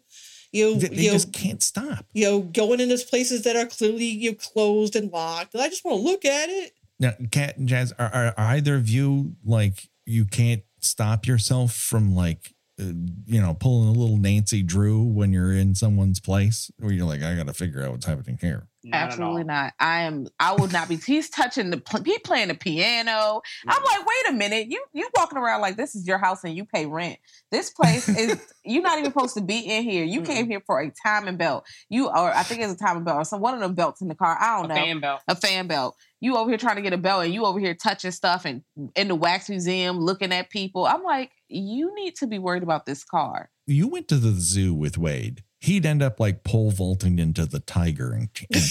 You know, they, they you know, just can't stop. you know, going into places that are clearly you know, closed and locked. And I just want to look at it. Now, Cat and Jazz, are, are either of you like you can't stop yourself from like uh, you know pulling a little Nancy Drew when you're in someone's place, where you're like, I got to figure out what's happening here. Not Absolutely not. I am. I would not be. He's touching the. pl- He playing the piano. I'm mm. like, wait a minute. You you walking around like this is your house and you pay rent. This place is. You're not even supposed to be in here. You came here for a timing belt. You or I think it's a timing belt or some one of them belts in the car. I don't A know. fan belt. a fan belt. You over here trying to get a belt and you over here touching stuff and in the wax museum looking at people. I'm like, you need to be worried about this car. You went to the zoo with Wade. He'd end up like pole vaulting into the tiger and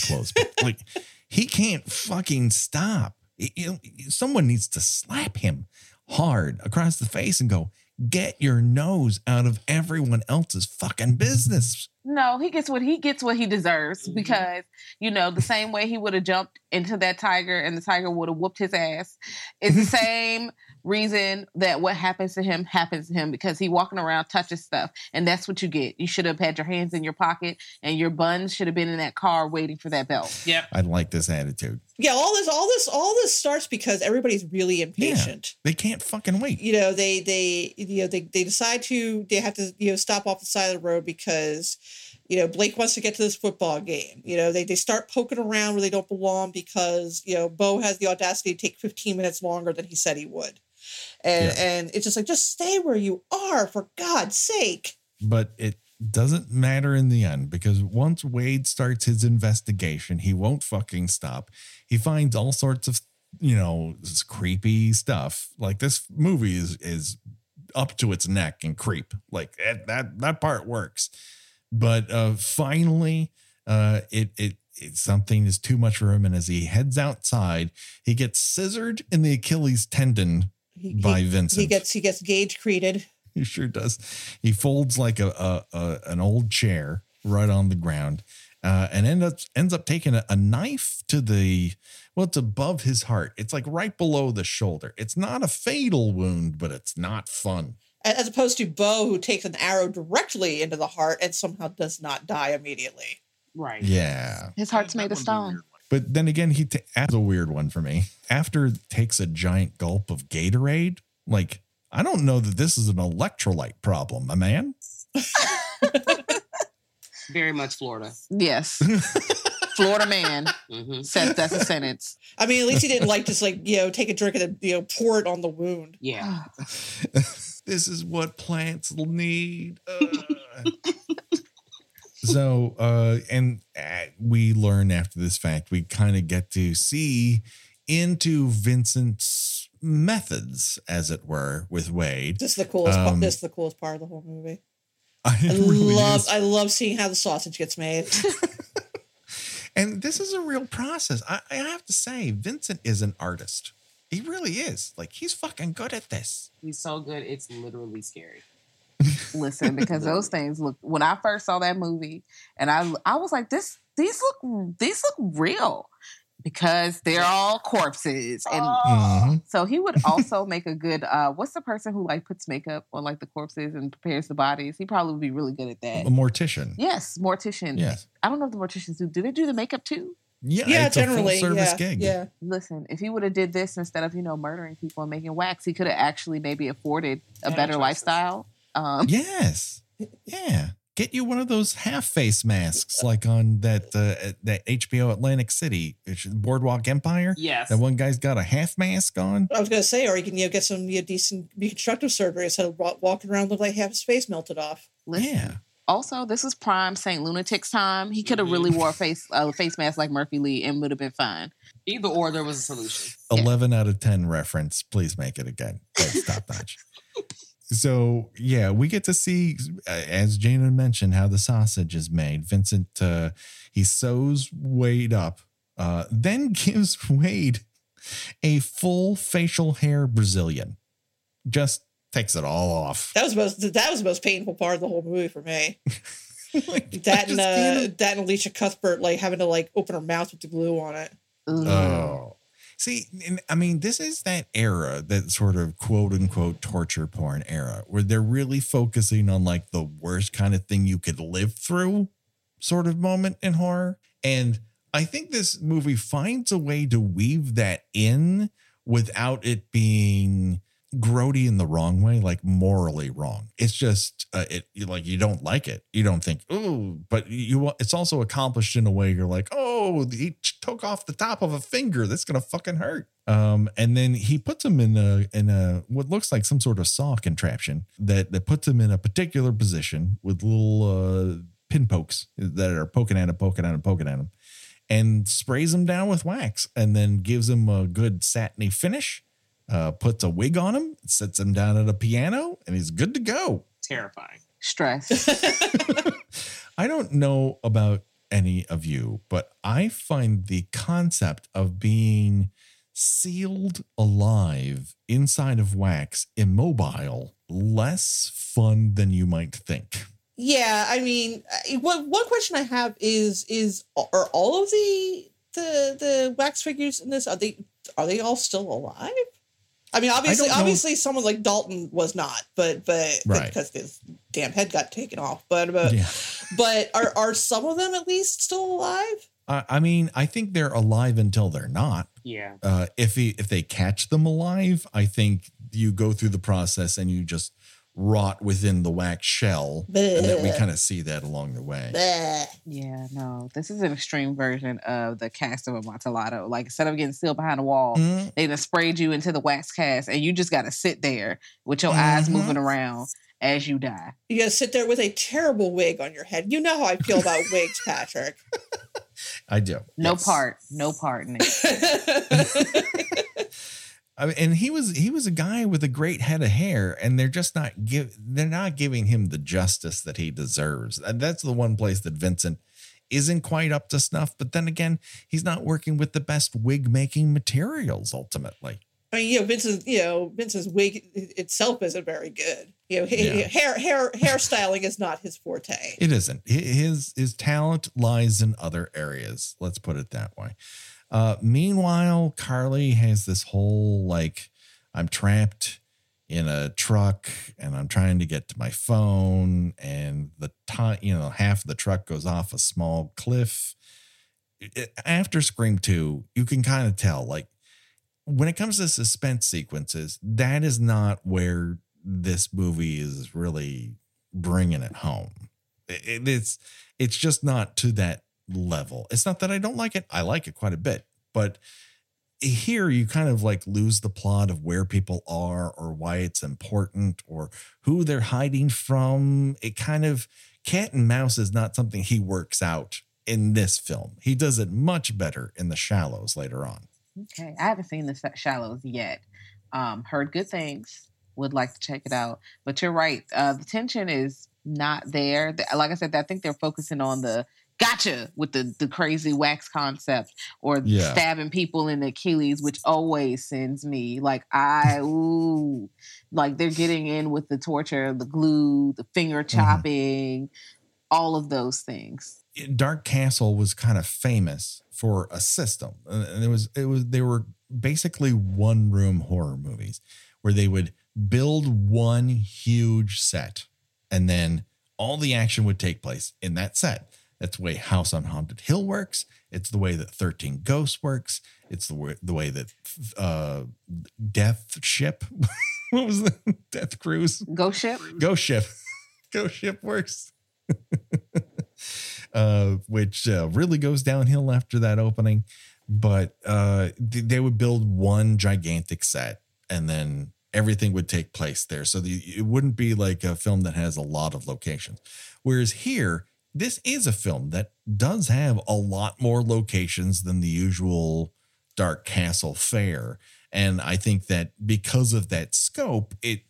close. like he can't fucking stop. Y- You know, someone needs to slap him hard across the face and go, "Get your nose out of everyone else's fucking business." No, he gets what he gets what he deserves Mhm. because you know the same way he would have jumped into that tiger and the tiger would have whooped his ass. It's the same reason that what happens to him happens to him because he walking around touching stuff and that's what you get. You should have had your hands in your pocket and your buns should have been in that car waiting for that belt. Yep. I like this attitude. Yeah, all this, all this, all this starts because everybody's really impatient. They can't fucking wait. You know, they they you know they they decide to they have to you know stop off the side of the road because you know Blake wants to get to this football game. You know, they they start poking around where they don't belong because you know Bo has the audacity to take 15 minutes longer than he said he would. And Yeah. and it's just like just stay where you are for God's sake. but it doesn't matter in the end because once Wade starts his investigation, he won't fucking stop. He finds all sorts of, you know, s- creepy stuff. Like this movie is is up to its neck and creep. Like that that, that part works. But uh finally uh it it it, something is too much for him, and as he heads outside, he gets scissored in the Achilles tendon He, by he, Vincent. he gets he gets gauge created. He sure does. He folds like a, a, a an old chair right on the ground, uh, and ends up ends up taking a, a knife to the well, it's above his heart. It's like right below the shoulder. It's not a fatal wound, but it's not fun. as opposed to Bo, who takes an arrow directly into the heart and somehow does not die immediately. Right. Yeah, His heart's made of one's a stone. Weird one. but then again, he ta- that's a weird one for me. After takes a giant gulp of Gatorade, like I don't know that this is an electrolyte problem, my man. Very much Florida. Yes. Florida man hmm says that's a sentence. I mean, at least he didn't like just like you know take a drink and then, you know pour it on the wound. Yeah. this is what plants need. Uh. So, uh, and uh, we learn after this fact, we kind of get to see into Vincent's methods, as it were, with Wade. This is the coolest. part, Um, this is the coolest part of the whole movie. I I really love. is. I love seeing how the sausage gets made. and this is a real process. I, I have to say, Vincent is an artist. He really is. Like he's fucking good at this. He's so good. It's literally scary. Listen, because those things look. When I first saw that movie, and I, I was like, this, these look, these look real, because they're all corpses, and Mhm. so he would also make a good. uh What's the person who like puts makeup on like the corpses and prepares the bodies? He probably would be really good at that A mortician. Yes, mortician. Yes. I don't know if the morticians do. Do they do the makeup too? Yeah, yeah, it's a full generally. service yeah, gig. yeah. Listen, if he would have did this instead of you know murdering people and making wax, he could have actually maybe afforded a Yeah, better lifestyle. Um, Yes. Yeah. get you one of those half face masks, like on that uh, that HBO Atlantic City Boardwalk Empire. Yes. That one guy's got a half mask on. I was gonna say, or you can you know, get some you know, decent reconstructive surgery instead of walking around looking like half his face melted off. Listen, Yeah. Also, this is prime Saint Lunatic's time. He could have Mhm. really wore a face a face mask like Murphy Lee and would have been fine. Either or, there was a solution. Yeah. 11 out of 10 reference. Please make it again. That's top notch. So, yeah, we get to see, uh, as Jana mentioned, how the sausage is made. Vincent, uh, he sews Wade up, uh, then gives Wade a full facial hair Brazilian. Just takes it all off. That was the most that was the most painful part of the whole movie for me. Like, That and uh, that and Elisha Cuthbert like having to like open her mouth with the glue on it. Oh. See, I mean, this is that era, that sort of quote unquote torture porn era, where they're really focusing on like the worst kind of thing you could live through sort of moment in horror. And I think this movie finds a way to weave that in without it being grody in the wrong way, like morally wrong. It's just uh, it like you don't like it. You don't think oh, but you. It's also accomplished in a way you're like oh, he took off the top of a finger. That's gonna fucking hurt. Um, and then he puts him in a in a what looks like some sort of saw contraption that that puts him in a particular position with little uh, pin pokes that are poking at him, poking at him, poking at him and sprays him down with wax and then gives him a good satiny finish, uh, puts a wig on him, sits him down at a piano, and he's good to go. Terrifying. Stress. I don't know about any of you, but I find the concept of being sealed alive inside of wax, immobile, less fun than you might think. Yeah, I mean, I- one one question I have is is are all of the the the wax figures in this are they are they all still alive? I mean, obviously, don't know. obviously, someone like Dalton was not, but but Right. because his damn head got taken off. But but, Yeah. but are are some of them at least still alive? I, I mean, I think they're alive until they're not. Yeah. uh, if he, if they catch them alive, I think you go through the process and you just rot within the wax shell, and that we kind of see that along the way. Bleh. yeah, no. This is an extreme version of the Cask of Amontillado. Like instead of getting sealed behind a wall, Mm, they just sprayed you into the wax cast and you just gotta sit there with your eyes Mhm. moving around as you die. You gotta sit there with a terrible wig on your head. You know how I feel about wigs, Patrick. I do. No yes. part, no part in it. I mean, and he was he was a guy with a great head of hair, and they're just not give they're not giving him the justice that he deserves. And that's the one place that Vincent isn't quite up to snuff. But then again, he's not working with the best wig making materials ultimately. I mean, you know, Vincent's you know, Vince's wig itself isn't very good. You know, Yeah. hair, hair, hairstyling is not his forte. It isn't. His his talent lies in other areas. Let's put it that way. Uh, meanwhile, Carly has this whole like, I'm trapped in a truck and I'm trying to get to my phone, and the time, you know, half of the truck goes off a small cliff. It- after Scream 2, you can kind of tell, like, when it comes to suspense sequences, that is not where this movie is really bringing it home. It- it's it's just not to that level. It's not that I don't like it. I like it quite a bit, but here you kind of like lose the plot of where people are or why it's important or who they're hiding from. It kind of cat and mouse is not something he works out in this film. He does it much better in the shallows later on. Okay, I haven't seen the Shallows yet. Um, heard good things. Would like to check it out. But you're right. Uh, the tension is not there. Like I said, I think they're focusing on the gotcha with the the crazy wax concept or Yeah. stabbing people in the Achilles, which always sends me like I ooh, like they're getting in with the torture, the glue, the finger mm-hmm. chopping, all of those things. Eh, Dark Castle was kind of famous for a system, and it was it was they were basically one room horror movies where they would build one huge set, and then all the action would take place in that set. That's the way House on Haunted Hill works. It's the way that Thirteen Ghosts works. It's the way the way that uh, Death Ship, what was the Death Cruise? Ghost ship. Ghost Ship, Ghost Ship works. uh, which uh, really goes downhill after that opening. But uh, th- they would build one gigantic set and then everything would take place there. So the, it wouldn't be like a film that has a lot of locations. Whereas here, this is a film that does have a lot more locations than the usual Dark Castle fare. And I think that because of that scope, it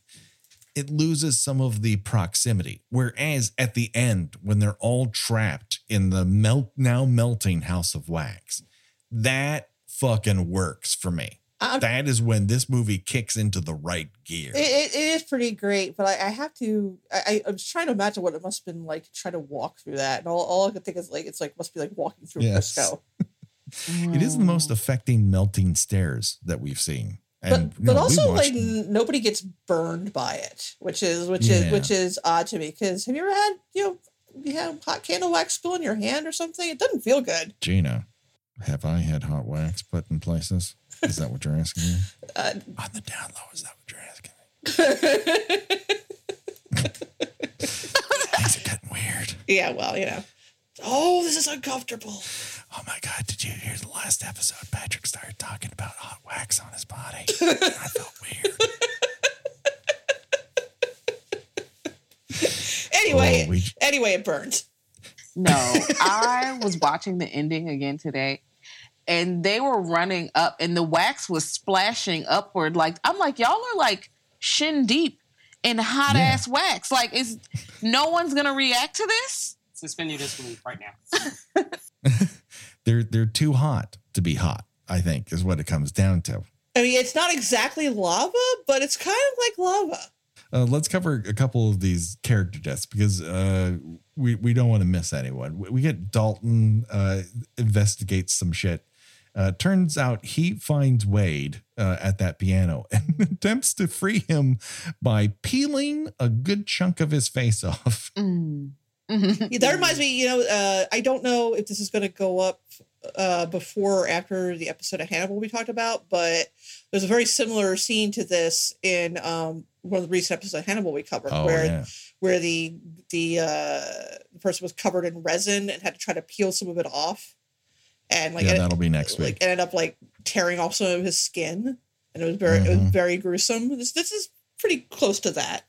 it loses some of the proximity. Whereas at the end, when they're all trapped in the melt now melting house of wax, that fucking works for me. I'm- that is when this movie kicks into the right gear. It, it, is pretty great, but I, I have to. I, I, was trying to imagine what it must have been like to try to walk through that, and all, all I could think is like it's like must be like walking through Yes. Frisco. It is the most affecting melting stairs that we've seen. But And you but know, also like n- nobody gets burned by it, which is which is which is odd to me. Because have you ever had you know you have hot candle wax spill in your hand or something? It doesn't feel good. Gina, have I had hot wax put in places? Is that what you're asking me? Uh, On the down low, is that what you're asking me? Things are getting weird. yeah, well, you know. Oh, this is uncomfortable. Oh my god, did you hear the last episode? Patrick started talking about hot wax on his body. I felt weird. Anyway, Oh, we- anyway, it burns. No, I was watching the ending again today, and they were running up, and the wax was splashing upward. Like I'm like, y'all are like shin deep in hot Yeah. ass wax. Like, is no one's gonna react to this? Suspend your disbelief right now. They're they're too hot to be hot, I think, is what it comes down to. I mean, it's not exactly lava, but it's kind of like lava. Uh, let's cover a couple of these character deaths because uh, we we don't want to miss anyone. We, we get Dalton uh, investigates some shit. Uh, turns out he finds Wade uh, at that piano and attempts to free him by peeling a good chunk of his face off. Mm. Yeah, That reminds me, you know, uh, I don't know if this is going to go up uh, before or after the episode of Hannibal we talked about, but there's a very similar scene to this in um, one of the recent episodes of Hannibal we covered, Oh where yeah, where the the uh, the person was covered in resin and had to try to peel some of it off, and like yeah, that'll be next week. like ended up like tearing off some of his skin, and it was very it was Mhm. very gruesome. This this is pretty close to that.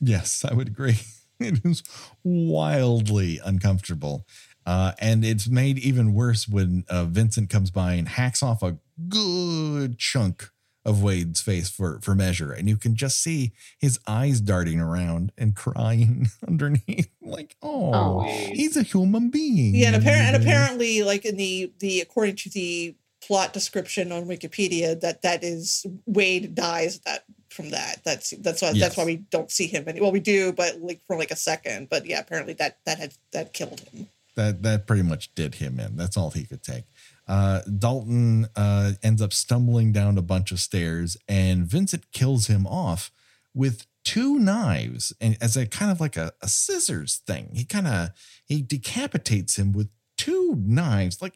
Yes, I would agree. It is wildly uncomfortable. Uh, and it's made even worse when uh, Vincent comes by and hacks off a good chunk of Wade's face for, for measure. And you can just see his eyes darting around and crying underneath. Like, oh, Oh. he's a human being. Yeah, and, apparent, and apparently, like in the the according to the plot description on Wikipedia, that that is Wade dies that from that. That's that's why Yes. that's why we don't see him. Any, well, we do, but like for like a second. But yeah, apparently that that had that killed him. that that pretty much did him in. That's all he could take. Uh, Dalton uh, ends up stumbling down a bunch of stairs, and Vincent kills him off with two knives, and as a kind of like a, a scissors thing. He kind of he decapitates him with two knives. Like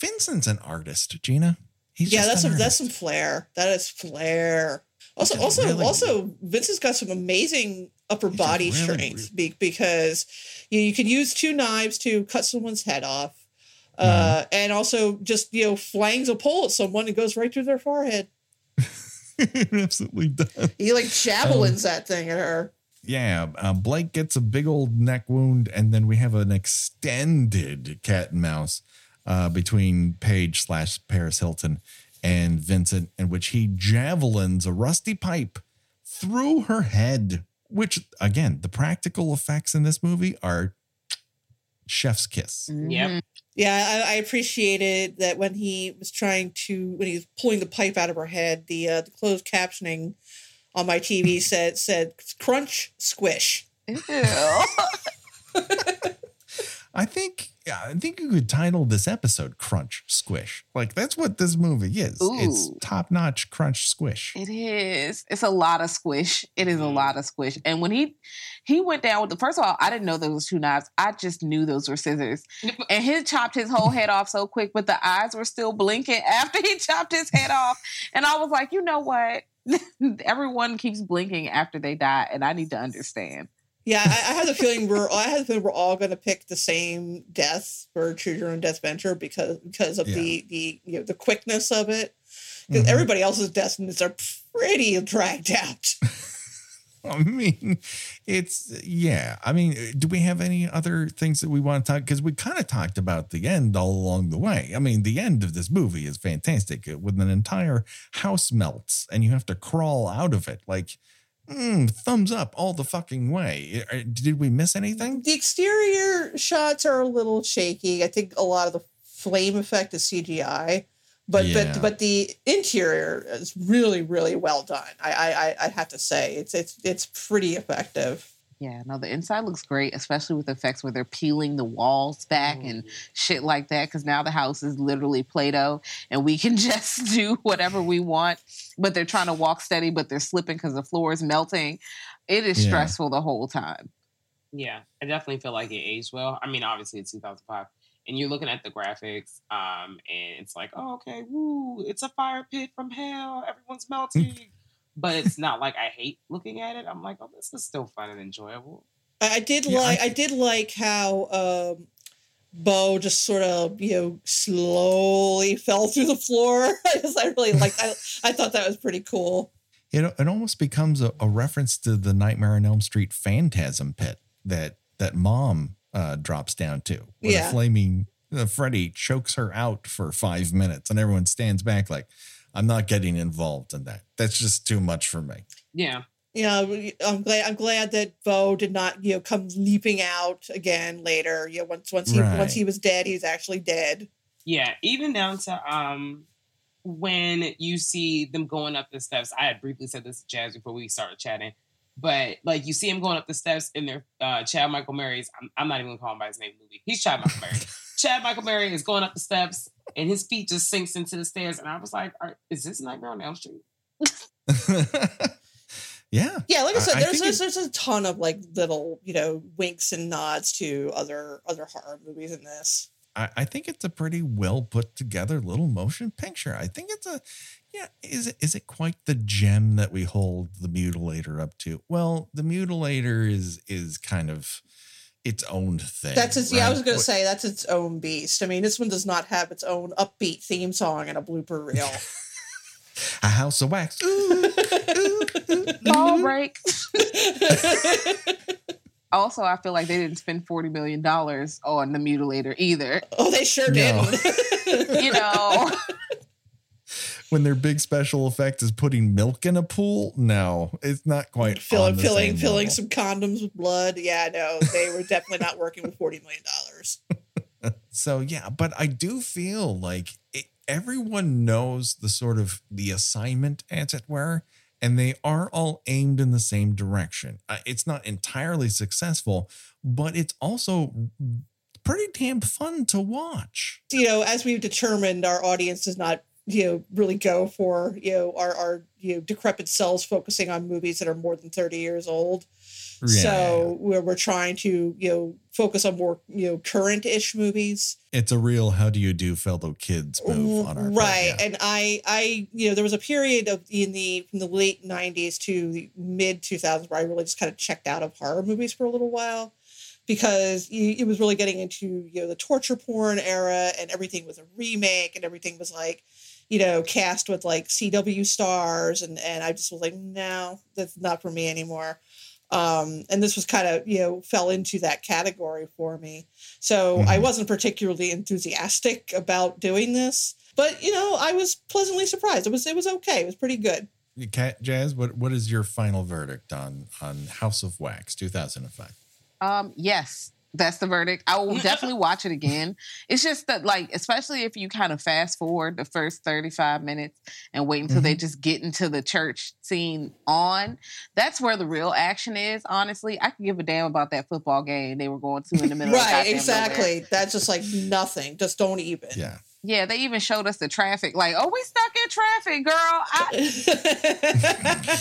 Vincent's an artist, Gina. He's yeah, that's some that's some flair. That is flair. Also, is also, really- also, Vincent's got some amazing upper body really strength be, because you, you can use two knives to cut someone's head off, uh, and also just you know flangs a pole at someone and goes right through their forehead. it absolutely does. He like javelins that thing at her. Yeah, uh, Blake gets a big old neck wound, and then we have an extended cat and mouse uh, between Paige slash Paris Hilton and Vincent, in which he javelins a rusty pipe through her head. Which, again, the practical effects in this movie are chef's kiss. Yep. Yeah, I, I appreciated that when he was trying to when he was pulling the pipe out of her head. The uh, the closed captioning on my TV said said crunch squish. Ew. I think, yeah, I think you could title this episode "Crunch Squish." Like that's what this movie is. It's top notch crunch squish. It is. It's a lot of squish. It is a Mhm. lot of squish. And when he he went down with the first of all, I didn't know those was two knives. I just knew those were scissors. And he chopped his whole head off so quick, but the eyes were still blinking after he chopped his head off. And I was like, you know what? Everyone keeps blinking after they die, and I need to understand. Yeah, I, I have the feeling we're I have the feeling we're all going to pick the same death for Choose Your Own Death Venture because because of Yeah. the the you know the quickness of it. Because Mhm. everybody else's deaths are pretty dragged out. I mean, it's yeah. I mean, do we have any other things that we want to talk? Because we kind of talked about the end all along the way. I mean, the end of this movie is fantastic. When an entire house melts and you have to crawl out of it, like mm, thumbs up all the fucking way. Did we miss anything? The exterior shots are a little shaky. I think a lot of the flame effect is CGI, but Yeah. but but the interior is really really well done. I I I- I have to say it's it's it's pretty effective. Yeah, no, the inside looks great, especially with effects where they're peeling the walls back and shit like that. Because now the house is literally Play Doh and we can just do whatever we want. But they're trying to walk steady, but they're slipping because the floor is melting. It is Yeah. stressful the whole time. Yeah, I definitely feel like it aged well. I mean, obviously it's 2005, and you're looking at the graphics, um, and it's like, oh, okay, woo, it's a fire pit from hell, everyone's melting. But it's not like I hate looking at it. I'm like, oh, this is still fun and enjoyable. I, I did Yeah, like I, did like how um Bo just sort of you know slowly fell through the floor. I I really like I I thought that was pretty cool. It, it almost becomes a, a reference to the Nightmare on Elm Street phantasm pit that that mom uh, drops down to. Where Yeah. the flaming uh, Freddy chokes her out for five minutes, and everyone stands back like, "I'm not getting involved in that. That's just too much for me." Yeah, You know, I'm glad I'm glad that Bo did not you know come leaping out again later. You know, once once he Right. once he was dead, he's actually dead. yeah. Even down to um, when you see them going up the steps. I had briefly said this to Jazz before we started chatting. But like you see him going up the steps in their uh, Chad Michael Murray's. I'm, I'm not even gonna call him by his name. Movie. He's Chad Michael Murray. Chad Michael Murray is going up the steps and his feet just sinks into the stairs. And I was like, Are, "Is this Nightmare on Elm Street?" yeah, Yeah, like I I- said, I there's think there's, there's a ton of like little you know winks and nods to other other horror movies in this. I, I think it's a pretty well put together little motion picture. I think it's a yeah. Is it is it quite the gem that we hold the mutilator up to? Well, the mutilator is is kind of its own thing. That's its, yeah. I was going to say that's its own beast. I mean, this one does not have its own upbeat theme song and a blooper reel. a house of wax. Ooh, ooh, ooh, Ball break. Also, I feel like they didn't spend forty million dollars on the mutilator either. oh, they sure No. didn't. You know, When their big special effect is putting milk in a pool, no, it's not quite the filling filling level. some condoms with blood. Yeah, no, they were definitely not working with forty million dollars. So yeah, but I do feel like it, everyone knows the sort of the assignment, as it were, and they are all aimed in the same direction. Uh, It's not entirely successful, but it's also pretty damn fun to watch. You know, as we've determined, our audience does not you know really go for you know our our you know decrepit selves focusing on movies that are more than thirty years old. so we're, we're trying to you know focus on more you know current-ish movies it's a real "How do you do, fellow kids" move on our part, right yeah. and i i you know there was a period of in the from the late 90s to the mid 2000s where i really just kind of checked out of horror movies for a little while because it was really getting into you know the torture porn era and everything was a remake and everything was like you know cast with like cw stars and and i just was like no that's not for me anymore. Um, and this was kind of you know fell into that category for me. So i Mhm. wasn't particularly enthusiastic about doing this but you know i was pleasantly surprised. It was it was okay. It was pretty good. Cat Jazz, what what is your final verdict on on House of Wax 2005? um, yes, that's the verdict. I will definitely watch it again. It's just that, like, especially if you kind of fast forward the first thirty-five minutes and wait until they mm-hmm. just get into the church scene on. That's where the real action is. Honestly, I could give a damn about that football game they were going to in the middle. of the night. right exactly nowhere. that's just like nothing just don't even Yeah. Yeah, they even showed us the traffic. Like, oh, we stuck in traffic, girl. I,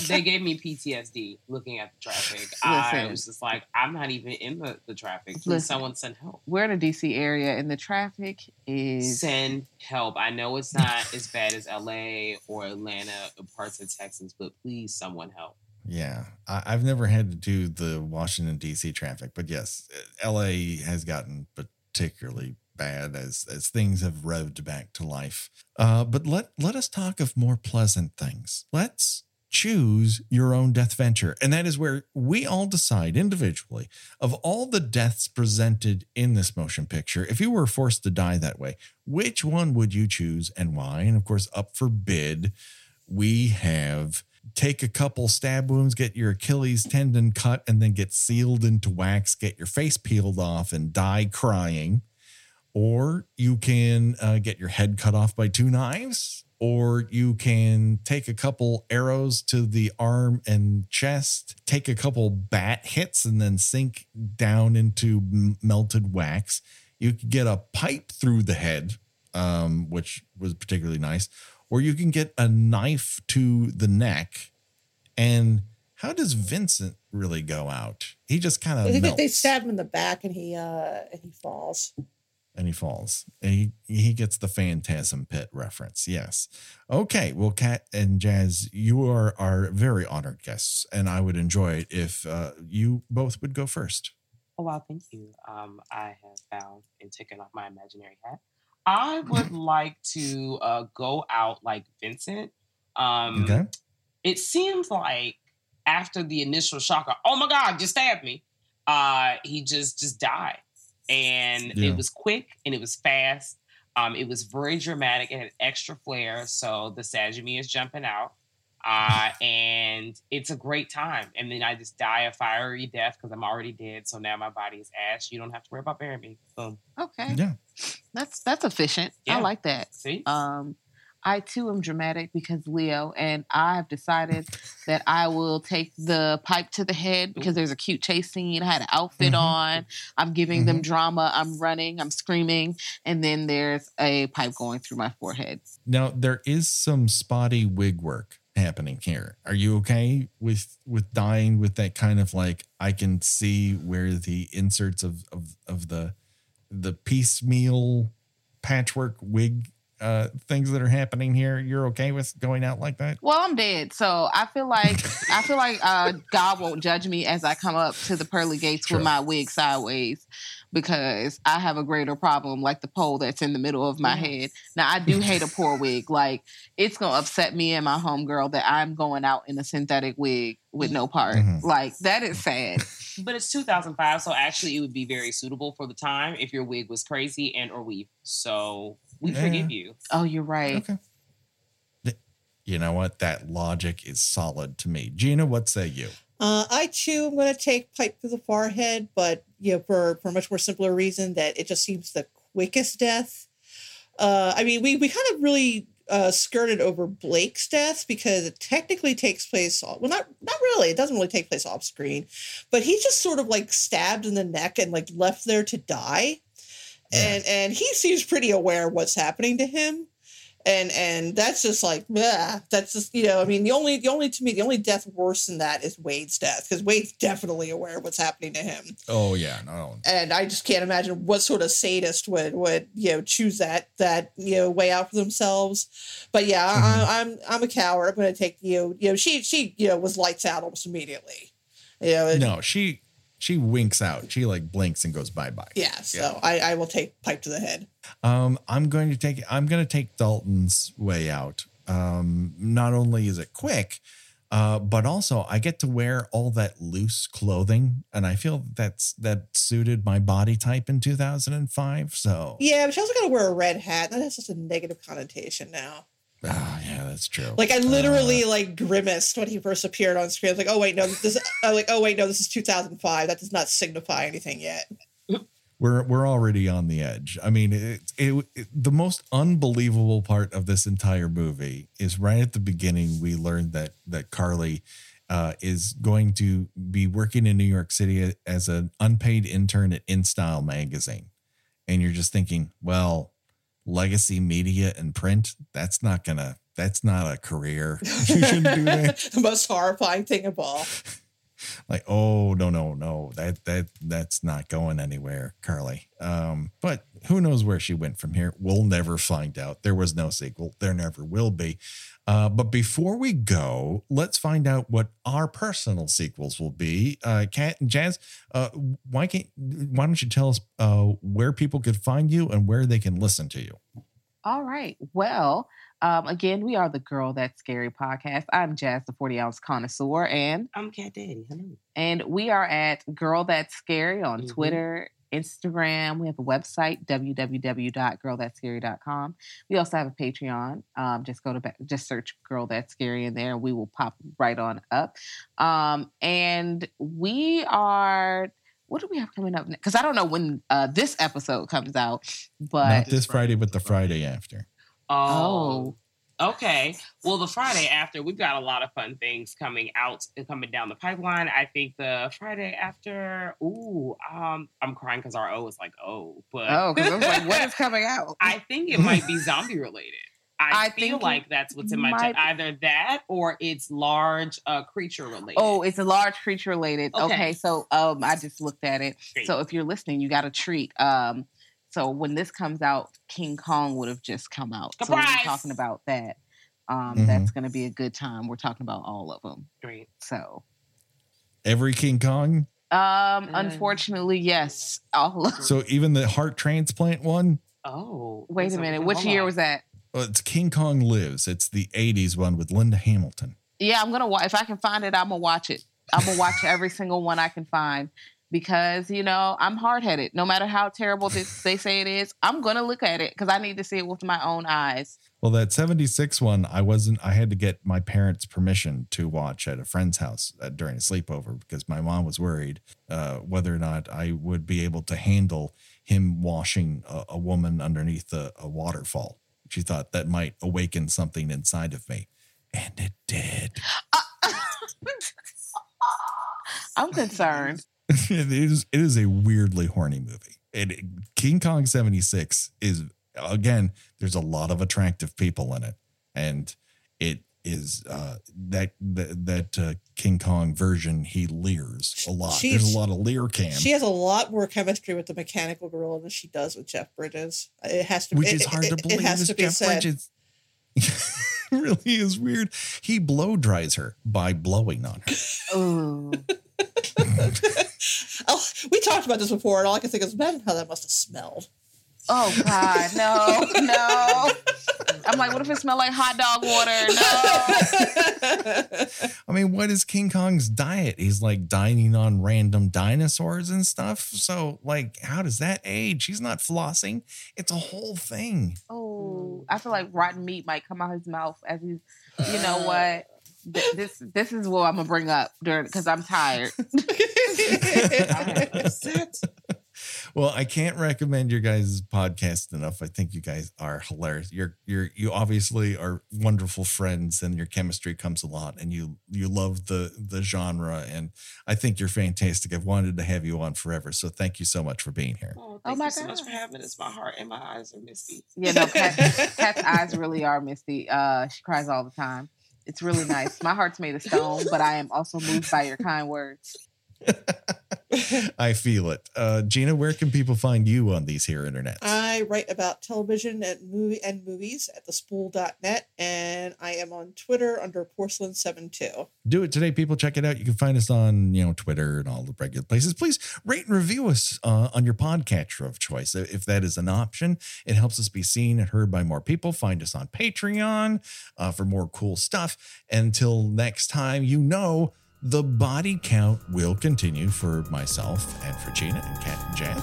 they gave me PTSD looking at the traffic. I was just like, I'm not even in the, the traffic. Please, Listen. someone send help. we're in the DC area, and the traffic is Send help. I know it's not as bad as LA or Atlanta or parts of Texas, but please, someone help. Yeah, I, I've never had to do the Washington D.C. traffic, but yes, L.A. has gotten particularly bad as as things have revved back to life. Uh, but let let us talk of more pleasant things. Let's choose your own death venture, and that is where we all decide individually of all the deaths presented in this motion picture. If you were forced to die that way, which one would you choose and why? And of course, up for bid, we have take a couple stab wounds, get your Achilles tendon cut, and then get sealed into wax, get your face peeled off, and die crying. Or you can uh, get your head cut off by two knives, or you can take a couple arrows to the arm and chest, take a couple bat hits, and then sink down into m- melted wax. You could get a pipe through the head, um, which was particularly nice, or you can get a knife to the neck. And how does Vincent really go out? He just kind of they stab him in the back and he uh and he falls. And he falls. And he he gets the Phantasm Pit reference. Yes. Okay. Well, Kat and Jazz, you are our very honored guests, and I would enjoy it if uh, you both would go first. Oh wow, thank you. Um, I have found and taken off my imaginary hat. I would like to uh, go out like Vincent. Um, Okay. It seems like after the initial shock of "Oh my God, you stabbed me," uh, he just just died, and Yeah. it was quick and it was fast. Um, it was very dramatic. It had extra flair, so the Sajimi is jumping out, uh, and it's a great time. And then I just die a fiery death because I'm already dead. So now my body is ash. You don't have to worry about burying me. Boom. Okay, Yeah. that's that's efficient. Yeah. I like that. See. Um, I too am dramatic because Leo, and I have decided that I will take the pipe to the head because there's a cute chase scene. I had an outfit Mhm. on. I'm giving them drama. I'm running. I'm screaming, and then there's a pipe going through my forehead. Now there is some spotty wig work happening here. Are you okay with with dying with that kind of like I can see where the inserts of of of the the piecemeal patchwork wig uh things that are happening here? You're okay with going out like that? Well, I'm dead, so I feel like I feel like uh, God won't judge me as I come up to the pearly gates True. with my wig sideways because I have a greater problem, like the pole that's in the middle of my head. Now, I do hate a poor wig. Like it's gonna upset me and my homegirl that I'm going out in a synthetic wig with no part. Mhm. Like that is sad. But it's 2005, so actually it would be very suitable for the time if your wig was crazy and or weave. So we Yeah. forgive you. Oh, you're right. Okay. You know what? That logic is solid to me. Gina, what say you? Uh, I too am going to take pipe to the forehead, but you know, for for a much more simpler reason that it just seems the quickest death. Uh, I mean, we we kind of really uh, skirted over Blake's death because it technically takes place. Well, not not really. It doesn't really take place off screen, but he's just sort of like stabbed in the neck and like left there to die, Yeah. and and he seems pretty aware of what's happening to him. And and that's just like yeah that's just you know i mean the only the only to me the only death worse than that is wade's death because wade's definitely aware of what's happening to him. Oh yeah, no. and i just can't imagine what sort of sadist would would you know choose that that you know way out for themselves. But yeah I, mm-hmm. i'm i'm a coward. I'm gonna take you know, you know she she you know was lights out almost immediately. You know No, she she winks out. She like blinks and goes bye bye. yeah so I, I will take pipe to the head Um, I'm going to take I'm going to take Dalton's way out. Um, not only is it quick, uh, but also I get to wear all that loose clothing, and I feel that's that suited my body type in 2005. So yeah but she also gotta wear a red hat that has such a negative connotation now Ah, yeah, that's true. Like I literally like grimaced when he first appeared on screen. I was like, oh wait, no, this. I'm like, oh wait, no, this is 2005. That does not signify anything yet. we're we're already on the edge. I mean, it, it, it the most unbelievable part of this entire movie is right at the beginning. We learned that that Carly uh, is going to be working in New York City as an unpaid intern at InStyle magazine, and you're just thinking, well, legacy media and print. That's not gonna. That's not a career. You shouldn't do that. the most horrifying thing of all. like oh no no no that that that's not going anywhere carly um but who knows where she went from here we'll never find out there was no sequel there never will be uh but before we go let's find out what our personal sequels will be uh kat and jazz uh why can't why don't you tell us uh where people could find you and where they can listen to you All right. Well, um, again, we are the Girl That's Scary podcast. I'm Jazz, the 40 ounce connoisseur, and I'm Cat Daddy. Hello. and we are at Girl That's Scary on Mhm. Twitter, Instagram. We have a website, www.girlthat'scary.com. We also have a Patreon. Um, just go to ba- just search Girl That's Scary in there, and we will pop right on up. Um, and we are. What do we have coming up? Because I don't know when uh, this episode comes out, but not this friday but the friday after Oh. Okay. Well, the Friday after, we've got a lot of fun things coming out and coming down the pipeline. I think the Friday after, ooh, um, I'm crying because our O is like oh, but oh, because I was like, what is coming out? I think it might be zombie related. I, I feel like that's what's in my might check. be. Either that or it's large uh, creature related. Oh, it's a large creature related. Okay. Okay. so um, I just looked at it. Great. So if you're listening, you got a treat. Um, so when this comes out, King Kong would have just come out. So we're Surprise! talking about that. Um, Mhm. That's going to be a good time. We're talking about all of them. great. So, every king kong um, unfortunately, yes. All of, so even the heart transplant one Oh, wait a minute. Which year on. was that? Well, it's King Kong Lives. It's the 80s one with Linda Hamilton. Yeah, I'm gonna watch. If I can find it, I'm gonna watch it. I'm gonna watch every single one I can find because you know I'm hard headed. No matter how terrible this, they say it is, I'm gonna look at it because I need to see it with my own eyes. Well, that 76 one, I wasn't, I had to get my parents' permission to watch at a friend's house uh, during a sleepover because my mom was worried uh, whether or not I would be able to handle him washing a, a woman underneath a, a waterfall. She thought that might awaken something inside of me. And it did. I'm concerned. it is it is a weirdly horny movie. It King Kong 76 is again, there's a lot of attractive people in it. And it is uh that that, that uh, King Kong version he leers a lot. She's- there's a lot of leer cam. She has a lot more chemistry with the mechanical gorilla than she does with Jeff Bridges. It has to, which it- is hard it- to believe It has is to be Jeff said. Bridges. really is weird. He blow dries her by blowing on her. Ooh. oh, we talked about this before, and all I can think is imagine how that must have smelled. Oh God, no, no. I'm like, what if it smelled like hot dog water? No. I mean, what is King Kong's diet? He's like dining on random dinosaurs and stuff. So, like, how does that age? He's not flossing. It's a whole thing. Oh, I feel like rotten meat might come out his mouth as he's. You know what? Th- This this is what I'm gonna bring up during because I'm tired. Well, I can't recommend your guys' podcast enough. I think you guys are hilarious. You're you're you obviously are wonderful friends, and your chemistry comes a lot. And you you love the the genre, and I think you're fantastic. I've wanted to have you on forever. So thank you so much for being here. Oh, thank my you so much God. for having us. My heart and my eyes are misty. You know, Kat, Kat's eyes really are misty. Uh, she cries all the time. It's really nice. My heart's made of stone, but I am also moved by your kind words. I feel it. Uh, Gina, where can people find you on these here internets? I write about television and movie and movies at thespool.net, and I am on Twitter under porcelain72. do it today people check it out you can find us on you know twitter and all the regular places please rate and review us uh, on your podcatcher of choice if that is an option it helps us be seen and heard by more people find us on patreon uh, for more cool stuff until next time you know the body count will continue for myself and for gina and kat and jan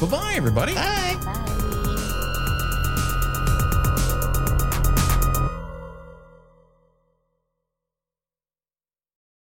bye-bye everybody Bye. Bye.